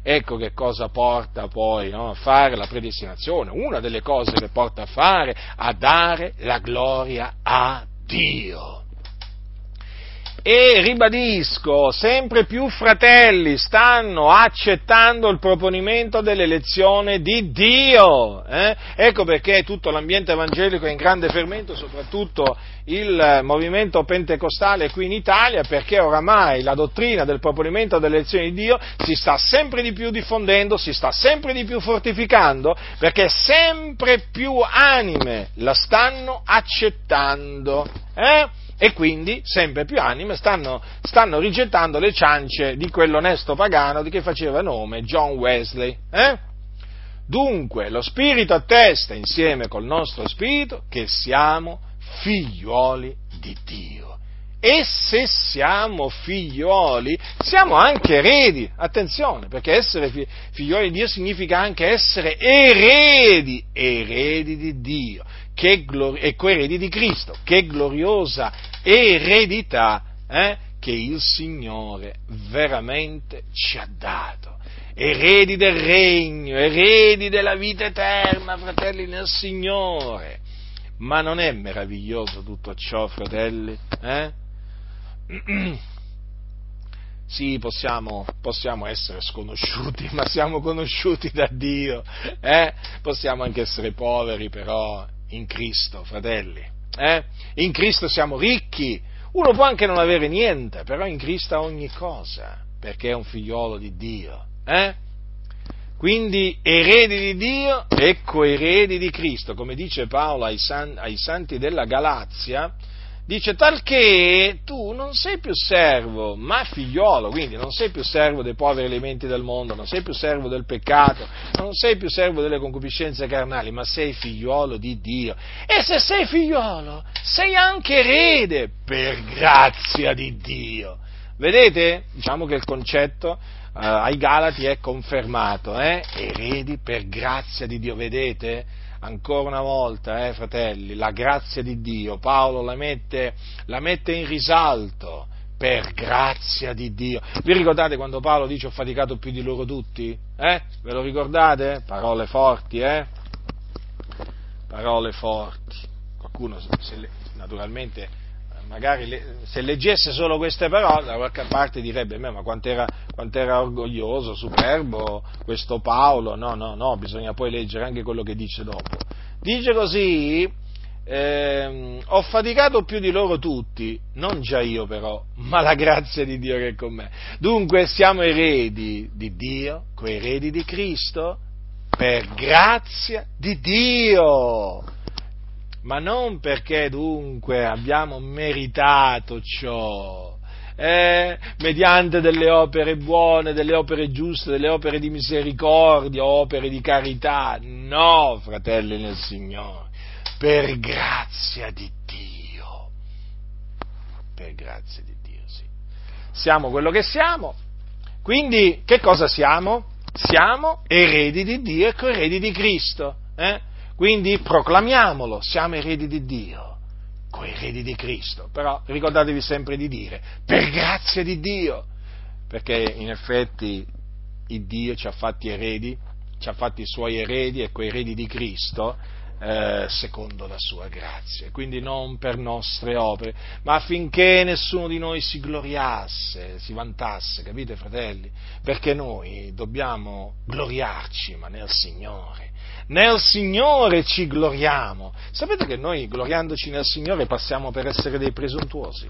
Ecco che cosa porta poi no, a fare la predestinazione, una delle cose che porta a fare, a dare la gloria a Dio. E ribadisco, sempre più fratelli stanno accettando il proponimento dell'elezione di Dio. Eh? Ecco perché tutto l'ambiente evangelico è in grande fermento, soprattutto il movimento pentecostale qui in Italia, perché oramai la dottrina del proponimento dell'elezione di Dio si sta sempre di più diffondendo, si sta sempre di più fortificando, perché sempre più anime la stanno accettando. Eh? E quindi sempre più anime stanno, stanno, rigettando le ciance di quell'onesto pagano di che faceva nome John Wesley. Eh? Dunque lo Spirito attesta insieme col nostro Spirito che siamo figliuoli di Dio. E se siamo figlioli, siamo anche eredi. Attenzione, perché essere figlioli di Dio significa anche essere eredi, eredi di Dio glori- e coeredi di Cristo. Che gloriosa eredità eh, che il Signore veramente ci ha dato. Eredi del regno, eredi della vita eterna, fratelli nel Signore. Ma non è meraviglioso tutto ciò, fratelli? Eh? Sì, possiamo, possiamo, essere sconosciuti, ma siamo conosciuti da Dio. Eh? Possiamo anche essere poveri, però in Cristo, fratelli. Eh? In Cristo siamo ricchi. Uno può anche non avere niente, però in Cristo ha ogni cosa, perché è un figliolo di Dio. Eh? Quindi eredi di Dio e coeredi di Cristo, come dice Paolo ai, san, ai santi della Galazia, dice talché tu non sei più servo, ma figliolo, quindi non sei più servo dei poveri elementi del mondo, non sei più servo del peccato, non sei più servo delle concupiscenze carnali, ma sei figliolo di Dio. E se sei figliolo, sei anche erede per grazia di Dio. Vedete? Diciamo che il concetto eh, ai Galati è confermato, eh? eredi per grazia di Dio, vedete? Ancora una volta, eh, fratelli, la grazia di Dio, Paolo la mette, la mette in risalto per grazia di Dio. Vi ricordate quando Paolo dice ho faticato più di loro tutti? Eh? Ve lo ricordate? Parole forti, eh? Parole forti. Qualcuno, se le, naturalmente, magari le, se leggesse solo queste parole, da qualche parte direbbe, ma quanto era, quanto era orgoglioso, superbo questo Paolo, no, no, no, bisogna poi leggere anche quello che dice dopo. Dice così, eh, ho faticato più di loro tutti, non già io però, ma la grazia di Dio che è con me. Dunque siamo eredi di Dio, coeredi di Cristo, per grazia di Dio ma non perché dunque abbiamo meritato ciò, eh, mediante delle opere buone, delle opere giuste, delle opere di misericordia, opere di carità, no, fratelli nel Signore, per grazia di Dio, per grazia di Dio, sì. Siamo quello che siamo, quindi che cosa siamo? Siamo eredi di Dio e coeredi di Cristo. Eh? Quindi proclamiamolo, siamo eredi di Dio, coeredi di Cristo, però ricordatevi sempre di dire, per grazia di Dio, perché in effetti il Dio ci ha fatti eredi, ci ha fatti i suoi eredi e coeredi di Cristo, eh, secondo la sua grazia, quindi non per nostre opere, ma affinché nessuno di noi si gloriasse, si vantasse, capite fratelli? Perché noi dobbiamo gloriarci, ma nel Signore nel Signore ci gloriamo. Sapete che noi, gloriandoci nel Signore, passiamo per essere dei presuntuosi?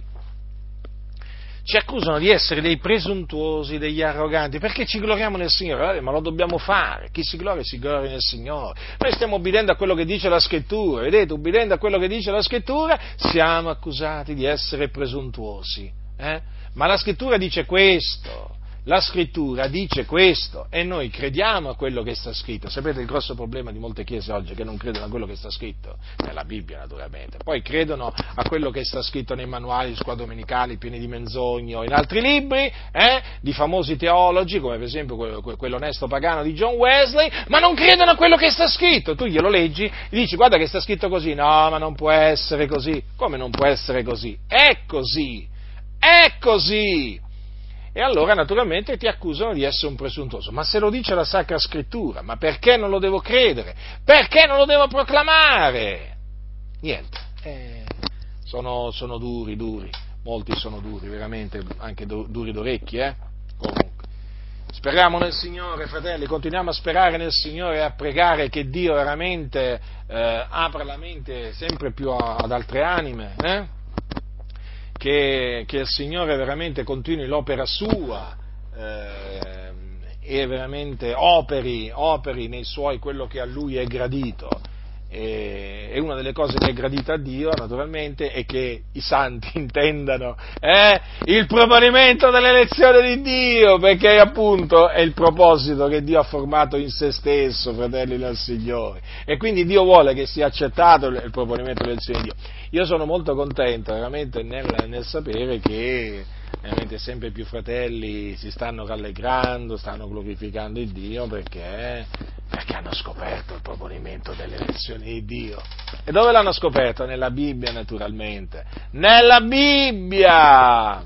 Ci accusano di essere dei presuntuosi, degli arroganti, perché ci gloriamo nel Signore, ma lo dobbiamo fare. Chi si gloria si gloria nel Signore. Noi stiamo obbedendo a quello che dice la Scrittura, vedete, obbedendo a quello che dice la Scrittura, siamo accusati di essere presuntuosi. Eh? Ma la Scrittura dice questo, la scrittura dice questo e noi crediamo a quello che sta scritto. Sapete il grosso problema di molte chiese oggi è che non credono a quello che sta scritto, nella Bibbia naturalmente, poi credono a quello che sta scritto nei manuali di scuola domenicali pieni di menzogne o in altri libri eh, di famosi teologi, come per esempio quello, quell'onesto pagano di John Wesley, ma non credono a quello che sta scritto. Tu glielo leggi e dici guarda che sta scritto così, no, ma non può essere così. Come non può essere così? È così, è così e allora naturalmente ti accusano di essere un presuntuoso. Ma se lo dice la Sacra Scrittura, ma perché non lo devo credere? Perché non lo devo proclamare? Niente, eh, sono, sono, duri, duri, molti sono duri, veramente anche duri d'orecchi, eh? Comunque. Speriamo nel Signore, fratelli, continuiamo a sperare nel Signore e a pregare che Dio veramente eh, apra la mente sempre più ad altre anime, eh? Che, che il Signore veramente continui l'opera sua eh, e veramente operi, operi nei suoi quello che a Lui è gradito e una delle cose che è gradita a Dio, naturalmente, è che i santi intendano eh, il proponimento dell'elezione di Dio, perché appunto è il proposito che Dio ha formato in se stesso, fratelli del Signore. E quindi Dio vuole che sia accettato il proponimento dell'elezione di Dio. Io sono molto contento veramente nel, nel sapere che veramente sempre più fratelli si stanno rallegrando, stanno glorificando il Dio perché, perché hanno scoperto il proponimento delle elezioni di Dio. E dove l'hanno scoperto? Nella Bibbia naturalmente. Nella Bibbia!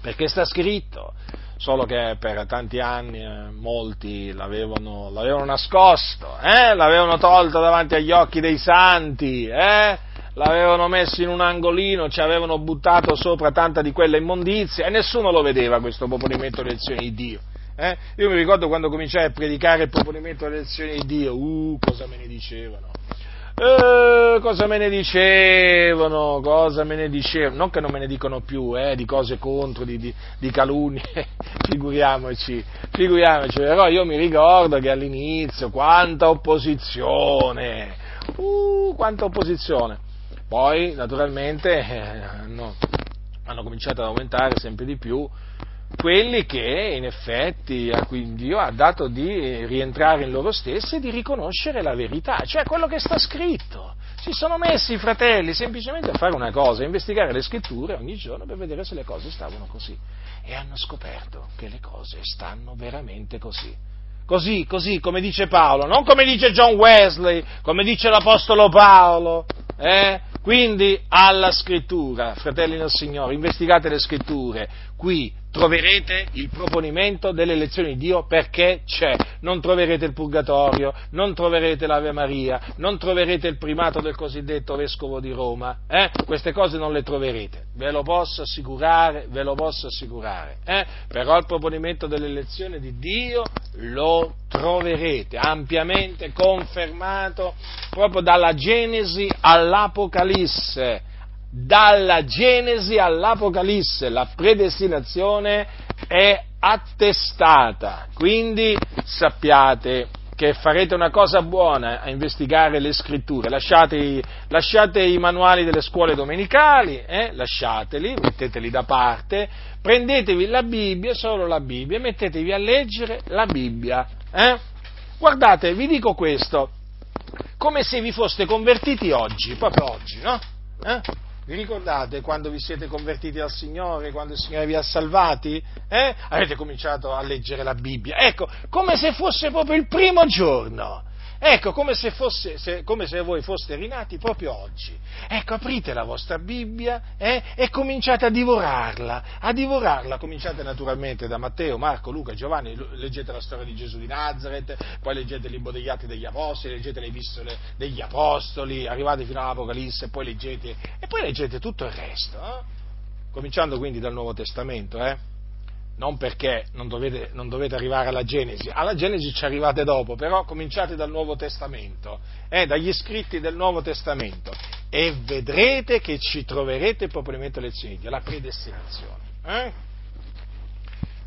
Perché sta scritto solo che per tanti anni eh, molti l'avevano, l'avevano nascosto, eh? l'avevano tolto davanti agli occhi dei santi, eh? L'avevano messo in un angolino, ci avevano buttato sopra tanta di quella immondizia e nessuno lo vedeva questo proponimento delle elezioni di Dio. Eh? Io mi ricordo quando cominciai a predicare il proponimento delle elezioni di Dio, uh, cosa me ne dicevano. Eh, cosa me ne dicevano, cosa me ne dicevano, non che non me ne dicono più, eh, di cose contro, di, di, di calunnie, figuriamoci, figuriamoci, però io mi ricordo che all'inizio quanta opposizione, uh, quanta opposizione, Poi, naturalmente, eh, hanno, hanno cominciato ad aumentare sempre di più quelli che in effetti a cui Dio ha dato di rientrare in loro stessi e di riconoscere la verità, cioè quello che sta scritto. Si sono messi i fratelli semplicemente a fare una cosa, a investigare le scritture ogni giorno per vedere se le cose stavano così. E hanno scoperto che le cose stanno veramente così. Così, così, come dice Paolo, non come dice John Wesley, come dice l'Apostolo Paolo. Eh? Quindi alla scrittura, fratelli del Signore, investigate le scritture, qui troverete il proponimento delle elezioni di Dio perché c'è. Non troverete il purgatorio, non troverete l'Ave Maria, non troverete il primato del cosiddetto vescovo di Roma. Eh? Queste cose non le troverete, ve lo posso assicurare, ve lo posso assicurare. Eh? Però il proponimento delle elezioni di Dio lo troverete ampiamente confermato proprio dalla Genesi all'Apocalisse dalla Genesi all'Apocalisse la predestinazione è attestata, quindi sappiate che farete una cosa buona a investigare le scritture, lasciate, lasciate i manuali delle scuole domenicali, eh? lasciateli, metteteli da parte, prendetevi la Bibbia, solo la Bibbia, e mettetevi a leggere la Bibbia. Eh? Guardate, vi dico questo, come se vi foste convertiti oggi, proprio oggi, no? Eh? Vi ricordate quando vi siete convertiti al Signore, quando il Signore vi ha salvati? Eh? Avete cominciato a leggere la Bibbia. Ecco, come se fosse proprio il primo giorno. Ecco, come se, fosse, se, come se, voi foste rinati proprio oggi. Ecco, aprite la vostra Bibbia eh, e cominciate a divorarla. A divorarla, cominciate naturalmente da Matteo, Marco, Luca, Giovanni, leggete la storia di Gesù di Nazareth, poi leggete il libro degli Atti degli Apostoli, leggete le epistole degli Apostoli, arrivate fino all'Apocalisse, poi leggete, e poi leggete tutto il resto. Eh? Cominciando quindi dal Nuovo Testamento, eh? Non perché non dovete, non dovete, arrivare alla Genesi, alla Genesi ci arrivate dopo, però cominciate dal Nuovo Testamento, eh, dagli scritti del Nuovo Testamento e vedrete che ci troverete il proponimento lezioni di Dio, la predestinazione. Eh?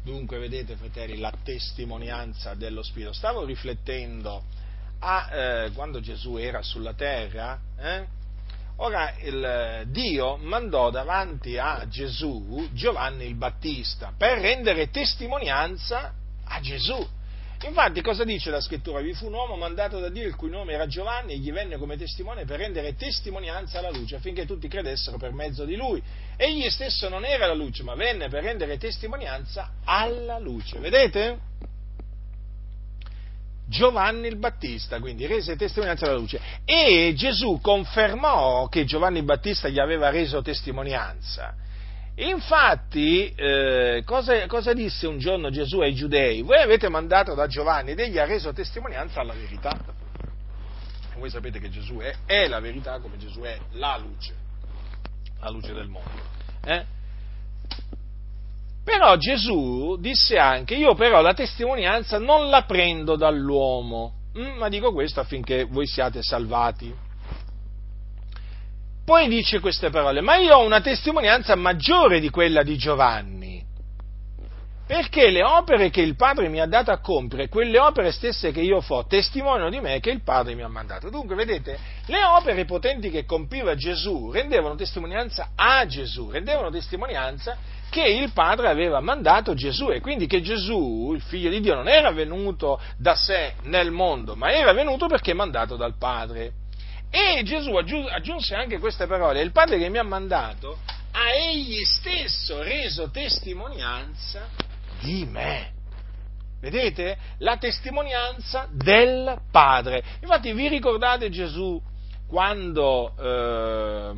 Dunque, vedete, fratelli, la testimonianza dello Spirito. Stavo riflettendo a eh, quando Gesù era sulla terra, eh? Ora il Dio mandò davanti a Gesù Giovanni il Battista per rendere testimonianza a Gesù. Infatti cosa dice la scrittura? Vi fu un uomo mandato da Dio il cui nome era Giovanni e gli venne come testimone per rendere testimonianza alla luce affinché tutti credessero per mezzo di lui. Egli stesso non era la luce ma venne per rendere testimonianza alla luce. Vedete? Giovanni il Battista, quindi rese testimonianza alla luce. E Gesù confermò che Giovanni il Battista gli aveva reso testimonianza. Infatti, eh, cosa, cosa, disse un giorno Gesù ai giudei? Voi avete mandato da Giovanni ed egli ha reso testimonianza alla verità. Voi sapete che Gesù è, è la verità come Gesù è la luce, la luce del mondo. Eh? Però Gesù disse anche, io però la testimonianza non la prendo dall'uomo, mm, ma dico questo affinché voi siate salvati. Poi dice queste parole, ma io ho una testimonianza maggiore di quella di Giovanni, perché le opere che il Padre mi ha dato a compiere, quelle opere stesse che io fo, testimoniano di me che il Padre mi ha mandato. Dunque, vedete, le opere potenti che compiva Gesù rendevano testimonianza a Gesù, rendevano testimonianza che il Padre aveva mandato Gesù e quindi che Gesù, il figlio di Dio, non era venuto da sé nel mondo, ma era venuto perché mandato dal Padre. E Gesù aggiunse anche queste parole, il Padre che mi ha mandato ha egli stesso reso testimonianza di me. Vedete? La testimonianza del Padre. Infatti vi ricordate Gesù quando, eh,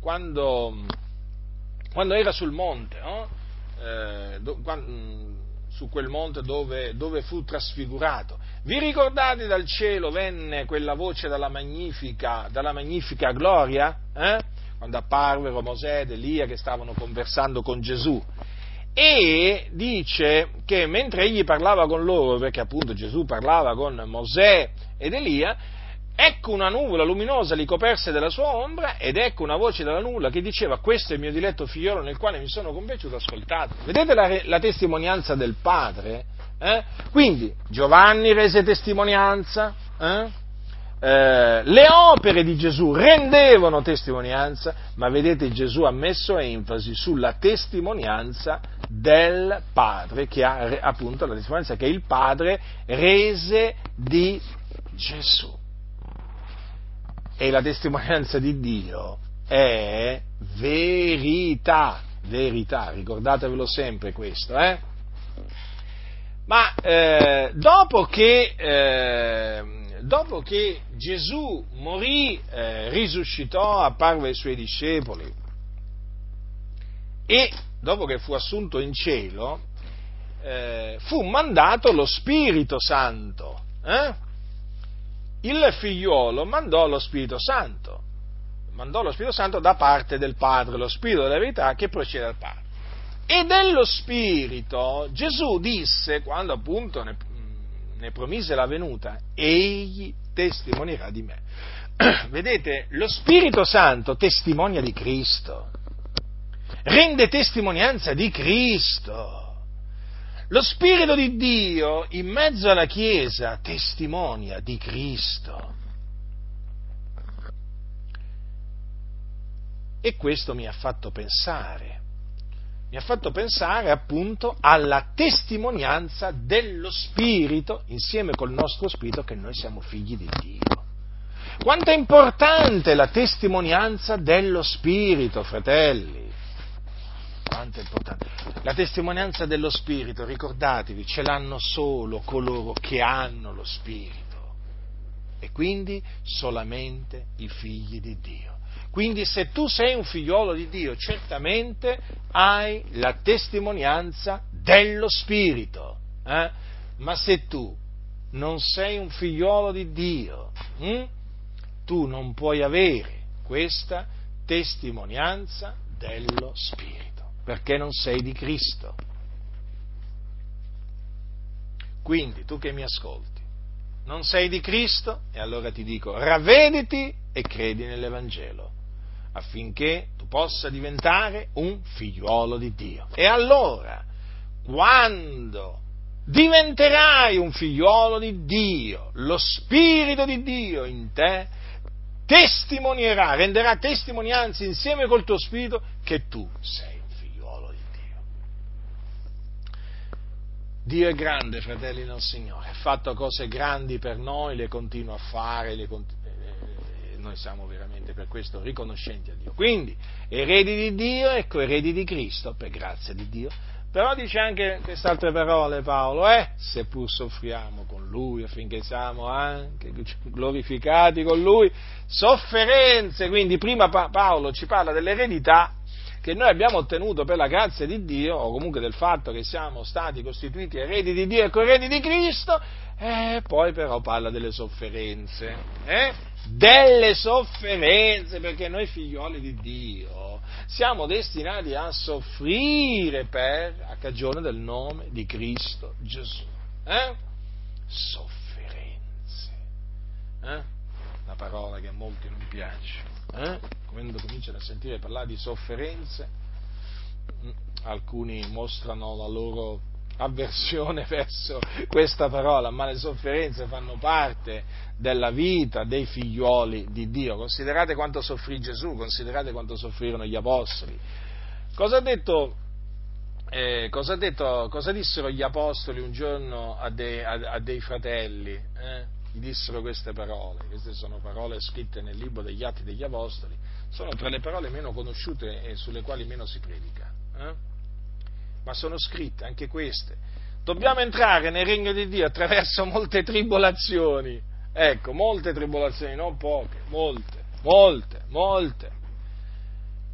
quando quando era sul monte, no? eh, do, quando, mm, su quel monte dove, dove, fu trasfigurato. Vi ricordate dal cielo venne quella voce dalla magnifica, dalla magnifica gloria? Eh? Quando apparvero Mosè ed Elia che stavano conversando con Gesù. E dice che mentre egli parlava con loro, perché appunto Gesù parlava con Mosè ed Elia, Ecco una nuvola luminosa li coperse della sua ombra ed ecco una voce dalla nuvola che diceva questo è il mio diletto figliolo nel quale mi sono compiaciuto, ascoltate. Vedete la, la testimonianza del Padre? Eh? Quindi Giovanni rese testimonianza, eh? eh, le opere di Gesù rendevano testimonianza, ma vedete Gesù ha messo enfasi sulla testimonianza del Padre, che ha appunto la testimonianza che il Padre rese di Gesù. E la testimonianza di Dio è verità, verità, ricordatevelo sempre questo, eh? Ma eh, dopo che eh, dopo che Gesù morì, eh, risuscitò, apparve ai suoi discepoli e dopo che fu assunto in cielo, eh, fu mandato lo Spirito Santo. Eh? Il figliuolo mandò lo Spirito Santo, mandò lo Spirito Santo da parte del Padre, lo Spirito della verità che procede dal Padre. E dello Spirito Gesù disse, quando appunto ne, ne promise la venuta, egli testimonierà di me. Vedete, lo Spirito Santo testimonia di Cristo, rende testimonianza di Cristo. Lo Spirito di Dio in mezzo alla Chiesa testimonia di Cristo. E questo mi ha fatto pensare mi ha fatto pensare appunto alla testimonianza dello Spirito insieme col nostro Spirito che noi siamo figli di Dio. Quanto è importante la testimonianza dello Spirito, fratelli. Quanto è importante. La testimonianza dello Spirito, ricordatevi, ce l'hanno solo coloro che hanno lo Spirito. E quindi solamente i figli di Dio. Quindi se tu sei un figliolo di Dio, certamente hai la testimonianza dello Spirito. Eh? Ma se tu non sei un figliolo di Dio, hm? tu non puoi avere questa testimonianza dello Spirito, perché non sei di Cristo. Quindi tu che mi ascolti, non sei di Cristo e allora ti dico ravvediti e credi nell'Evangelo affinché tu possa diventare un figliuolo di Dio. E allora, quando diventerai un figliuolo di Dio, lo Spirito di Dio in te testimonierà, renderà testimonianza insieme col tuo Spirito che tu sei Dio è grande, fratelli del Signore, ha fatto cose grandi per noi, le continua a fare, le continua noi siamo veramente per questo riconoscenti a Dio. Quindi, eredi di Dio, ecco, eredi di Cristo, per grazia di Dio. Però dice anche queste altre parole Paolo, eh, seppur soffriamo con Lui affinché siamo anche glorificati con Lui, sofferenze, quindi prima Paolo ci parla dell'eredità che noi abbiamo ottenuto per la grazia di Dio, o comunque del fatto che siamo stati costituiti eredi di Dio e coeredi di Cristo, e poi però parla delle sofferenze. Eh? delle sofferenze, perché noi figlioli di Dio siamo destinati a soffrire per, a cagione del nome di Cristo Gesù. Eh? Sofferenze. Una parola che a molti non piace. Eh? Quando cominciano a sentire parlare di sofferenze, mm, alcuni mostrano la loro avversione verso questa parola, ma le sofferenze fanno parte della vita dei figlioli di Dio. Considerate quanto soffrì Gesù, considerate quanto soffrirono gli apostoli. Cosa ha detto, eh, cosa, ha detto, cosa dissero gli apostoli un giorno a dei, a, a dei fratelli? Eh? Gli dissero queste parole, queste sono parole scritte nel libro degli Atti degli Apostoli, sono tra le parole meno conosciute e sulle quali meno si predica. Eh? ma sono scritte anche queste. Dobbiamo entrare nel regno di Dio attraverso molte tribolazioni. Ecco, molte tribolazioni, non poche, molte, molte, molte.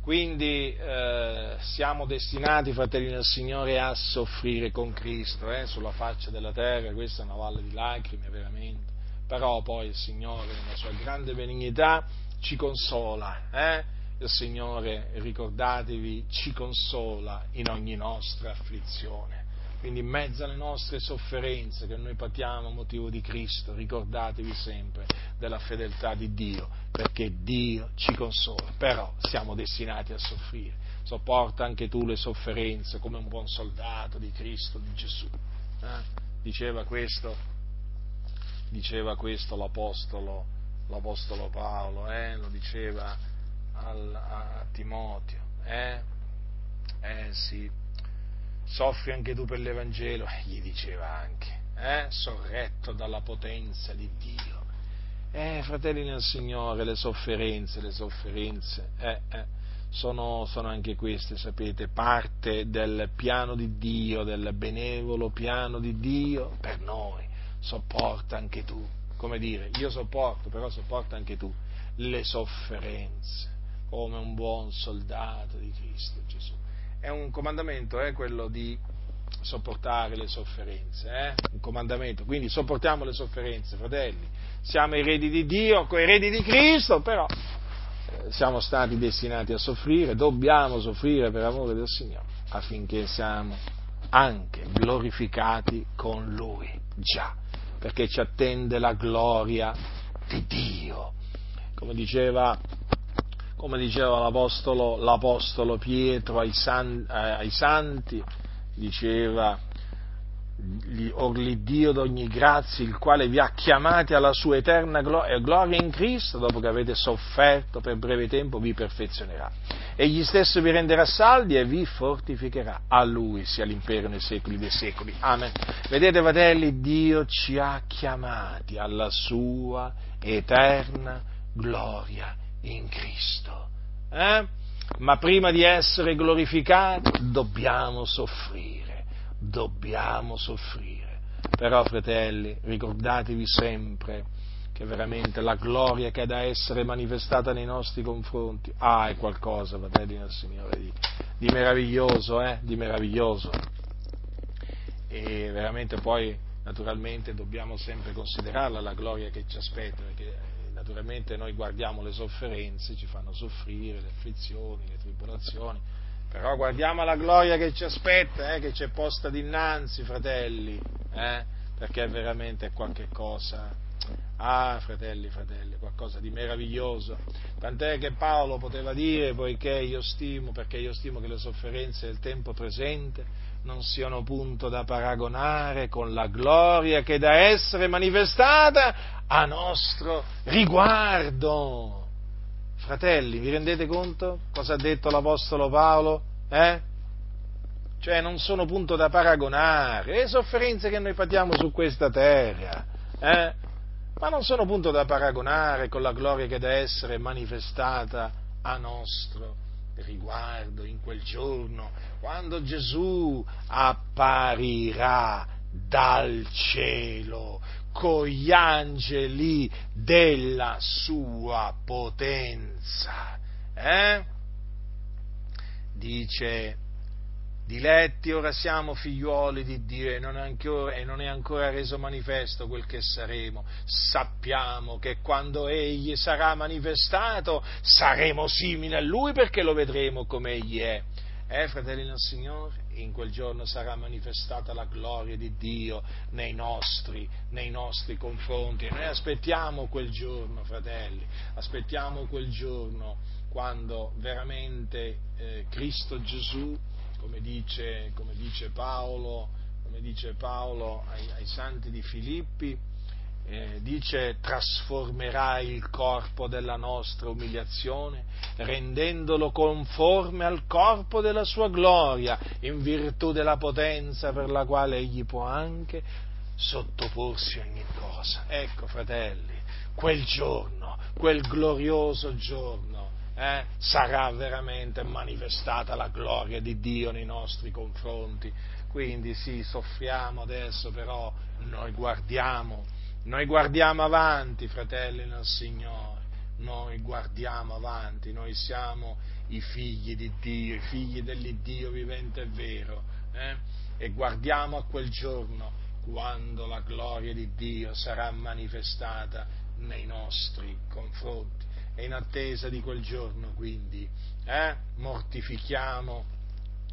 Quindi eh, siamo destinati, fratelli del Signore, a soffrire con Cristo eh, sulla faccia della terra, questa è una valle di lacrime veramente, però poi il Signore, nella sua grande benignità, ci consola. Eh? il Signore, ricordatevi, ci consola in ogni nostra afflizione. Quindi in mezzo alle nostre sofferenze che noi patiamo a motivo di Cristo, ricordatevi sempre della fedeltà di Dio, perché Dio ci consola, però siamo destinati a soffrire. Sopporta anche tu le sofferenze come un buon soldato di Cristo, di Gesù. Eh? Diceva, questo, diceva questo l'Apostolo l'Apostolo Paolo, eh? lo diceva al, a Timoteo, eh? eh sì, soffri anche tu per l'Evangelo, eh, gli diceva anche, eh? sorretto dalla potenza di Dio. Eh, fratelli nel Signore, le sofferenze, le sofferenze, eh, eh, sono, sono, anche queste, sapete, parte del piano di Dio, del benevolo piano di Dio per noi. Sopporta anche tu, come dire, io sopporto, però sopporta anche tu le sofferenze, come un buon soldato di Cristo Gesù. È un comandamento, è eh, quello di sopportare le sofferenze, eh? un comandamento, quindi sopportiamo le sofferenze, fratelli, siamo eredi di Dio, coeredi di Cristo, però eh, siamo stati destinati a soffrire, dobbiamo soffrire per amore del Signore, affinché siamo anche glorificati con Lui, già, perché ci attende la gloria di Dio. Come diceva, come diceva l'Apostolo, l'Apostolo Pietro ai, san, eh, ai santi, diceva l'Iddio d'ogni grazia, il quale vi ha chiamati alla sua eterna eh, gloria in Cristo, dopo che avete sofferto per breve tempo, vi perfezionerà. Egli stesso vi renderà saldi e vi fortificherà. A Lui sia l'impero nei secoli dei secoli. Amen. Vedete, fratelli, Dio ci ha chiamati alla sua eterna gloria in Cristo. Eh? ma prima di essere glorificati dobbiamo soffrire, dobbiamo soffrire. Però, fratelli, ricordatevi sempre che veramente la gloria che è da essere manifestata nei nostri confronti, ah, è qualcosa, fratelli del Signore, di, di meraviglioso, eh? Di meraviglioso. E veramente poi, naturalmente, dobbiamo sempre considerarla la gloria che ci aspetta, perché naturalmente noi guardiamo le sofferenze, ci fanno soffrire, le afflizioni, le tribolazioni, però guardiamo la gloria che ci aspetta, eh, che è posta dinanzi, fratelli, eh, perché veramente è qualche cosa, ah, fratelli, fratelli, qualcosa di meraviglioso. Tant'è che Paolo poteva dire, poiché io stimo, perché io stimo che le sofferenze del tempo presente non siano punto da paragonare con la gloria che da essere manifestata a nostro riguardo. Fratelli, vi rendete conto cosa ha detto l'Apostolo Paolo? Eh? Cioè non sono punto da paragonare, le sofferenze che noi patiamo su questa terra, eh? ma non sono punto da paragonare con la gloria che da essere manifestata a nostro riguardo in quel giorno, quando Gesù apparirà dal cielo con gli angeli della sua potenza. Eh? Dice Diletti, ora siamo figliuoli di Dio e non, ancora, e non, è ancora reso manifesto quel che saremo. Sappiamo che quando Egli sarà manifestato saremo simili a Lui perché lo vedremo come Egli è. Eh, fratelli del Signore? In quel giorno sarà manifestata la gloria di Dio nei nostri, nei nostri confronti. E noi aspettiamo quel giorno, fratelli, aspettiamo quel giorno quando veramente eh, Cristo Gesù come dice, come dice Paolo, come dice Paolo ai, ai, santi di Filippi, eh, dice trasformerà il corpo della nostra umiliazione, rendendolo conforme al corpo della sua gloria, in virtù della potenza per la quale egli può anche sottoporsi a ogni cosa. Ecco, fratelli, quel giorno, quel glorioso giorno, eh, sarà veramente manifestata la gloria di Dio nei nostri confronti. Quindi sì, soffriamo adesso, però noi guardiamo, noi guardiamo avanti, fratelli nel Signore, noi guardiamo avanti, noi siamo i figli di Dio, i figli dell'Iddio vivente e vero, eh? e guardiamo a quel giorno quando la gloria di Dio sarà manifestata nei nostri confronti. E in attesa di quel giorno, quindi, eh, mortifichiamo,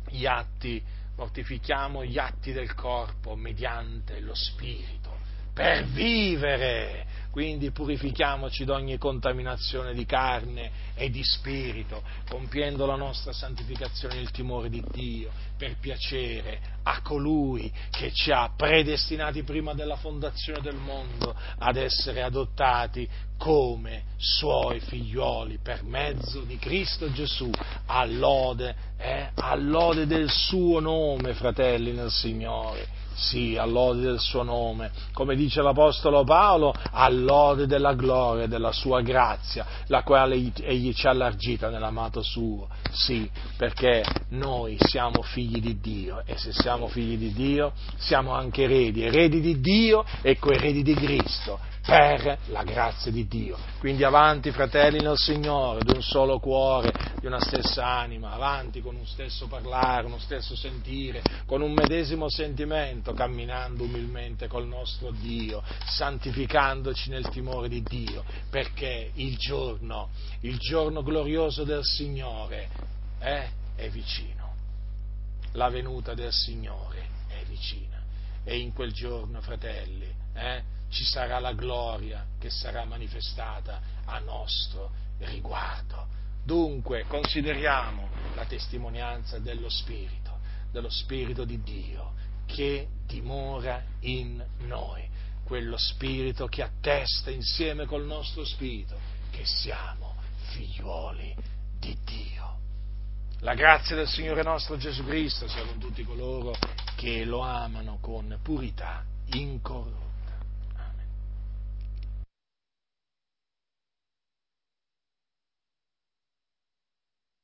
gli atti, mortifichiamo gli atti del corpo mediante lo spirito, per vivere. Quindi purifichiamoci da ogni contaminazione di carne e di spirito, compiendo la nostra santificazione nel timore di Dio, per piacere a colui che ci ha predestinati prima della fondazione del mondo ad essere adottati come suoi figlioli per mezzo di Cristo Gesù, all'ode, eh, all'ode del suo nome, fratelli nel Signore sì, all'ode del suo nome, come dice l'Apostolo Paolo, all'ode della gloria, della sua grazia, la quale egli ci ha allargita nell'amato suo, sì, perché noi siamo figli di Dio e se siamo figli di Dio siamo anche eredi, eredi di Dio e coeredi di Cristo, per la grazia di Dio. Quindi avanti, fratelli nel Signore, di un solo cuore, di una stessa anima, avanti con un stesso parlare, uno stesso sentire, con un medesimo sentimento, camminando umilmente col nostro Dio, santificandoci nel timore di Dio, perché il giorno, il giorno glorioso del Signore eh, è vicino. La venuta del Signore è vicina. E in quel giorno, fratelli, eh, ci sarà la gloria che sarà manifestata a nostro riguardo. Dunque consideriamo la testimonianza dello Spirito, dello Spirito di Dio che dimora in noi, quello Spirito che attesta insieme col nostro Spirito che siamo figliuoli di Dio. La grazia del Signore nostro Gesù Cristo sia con tutti coloro che lo amano con purità incorrotta.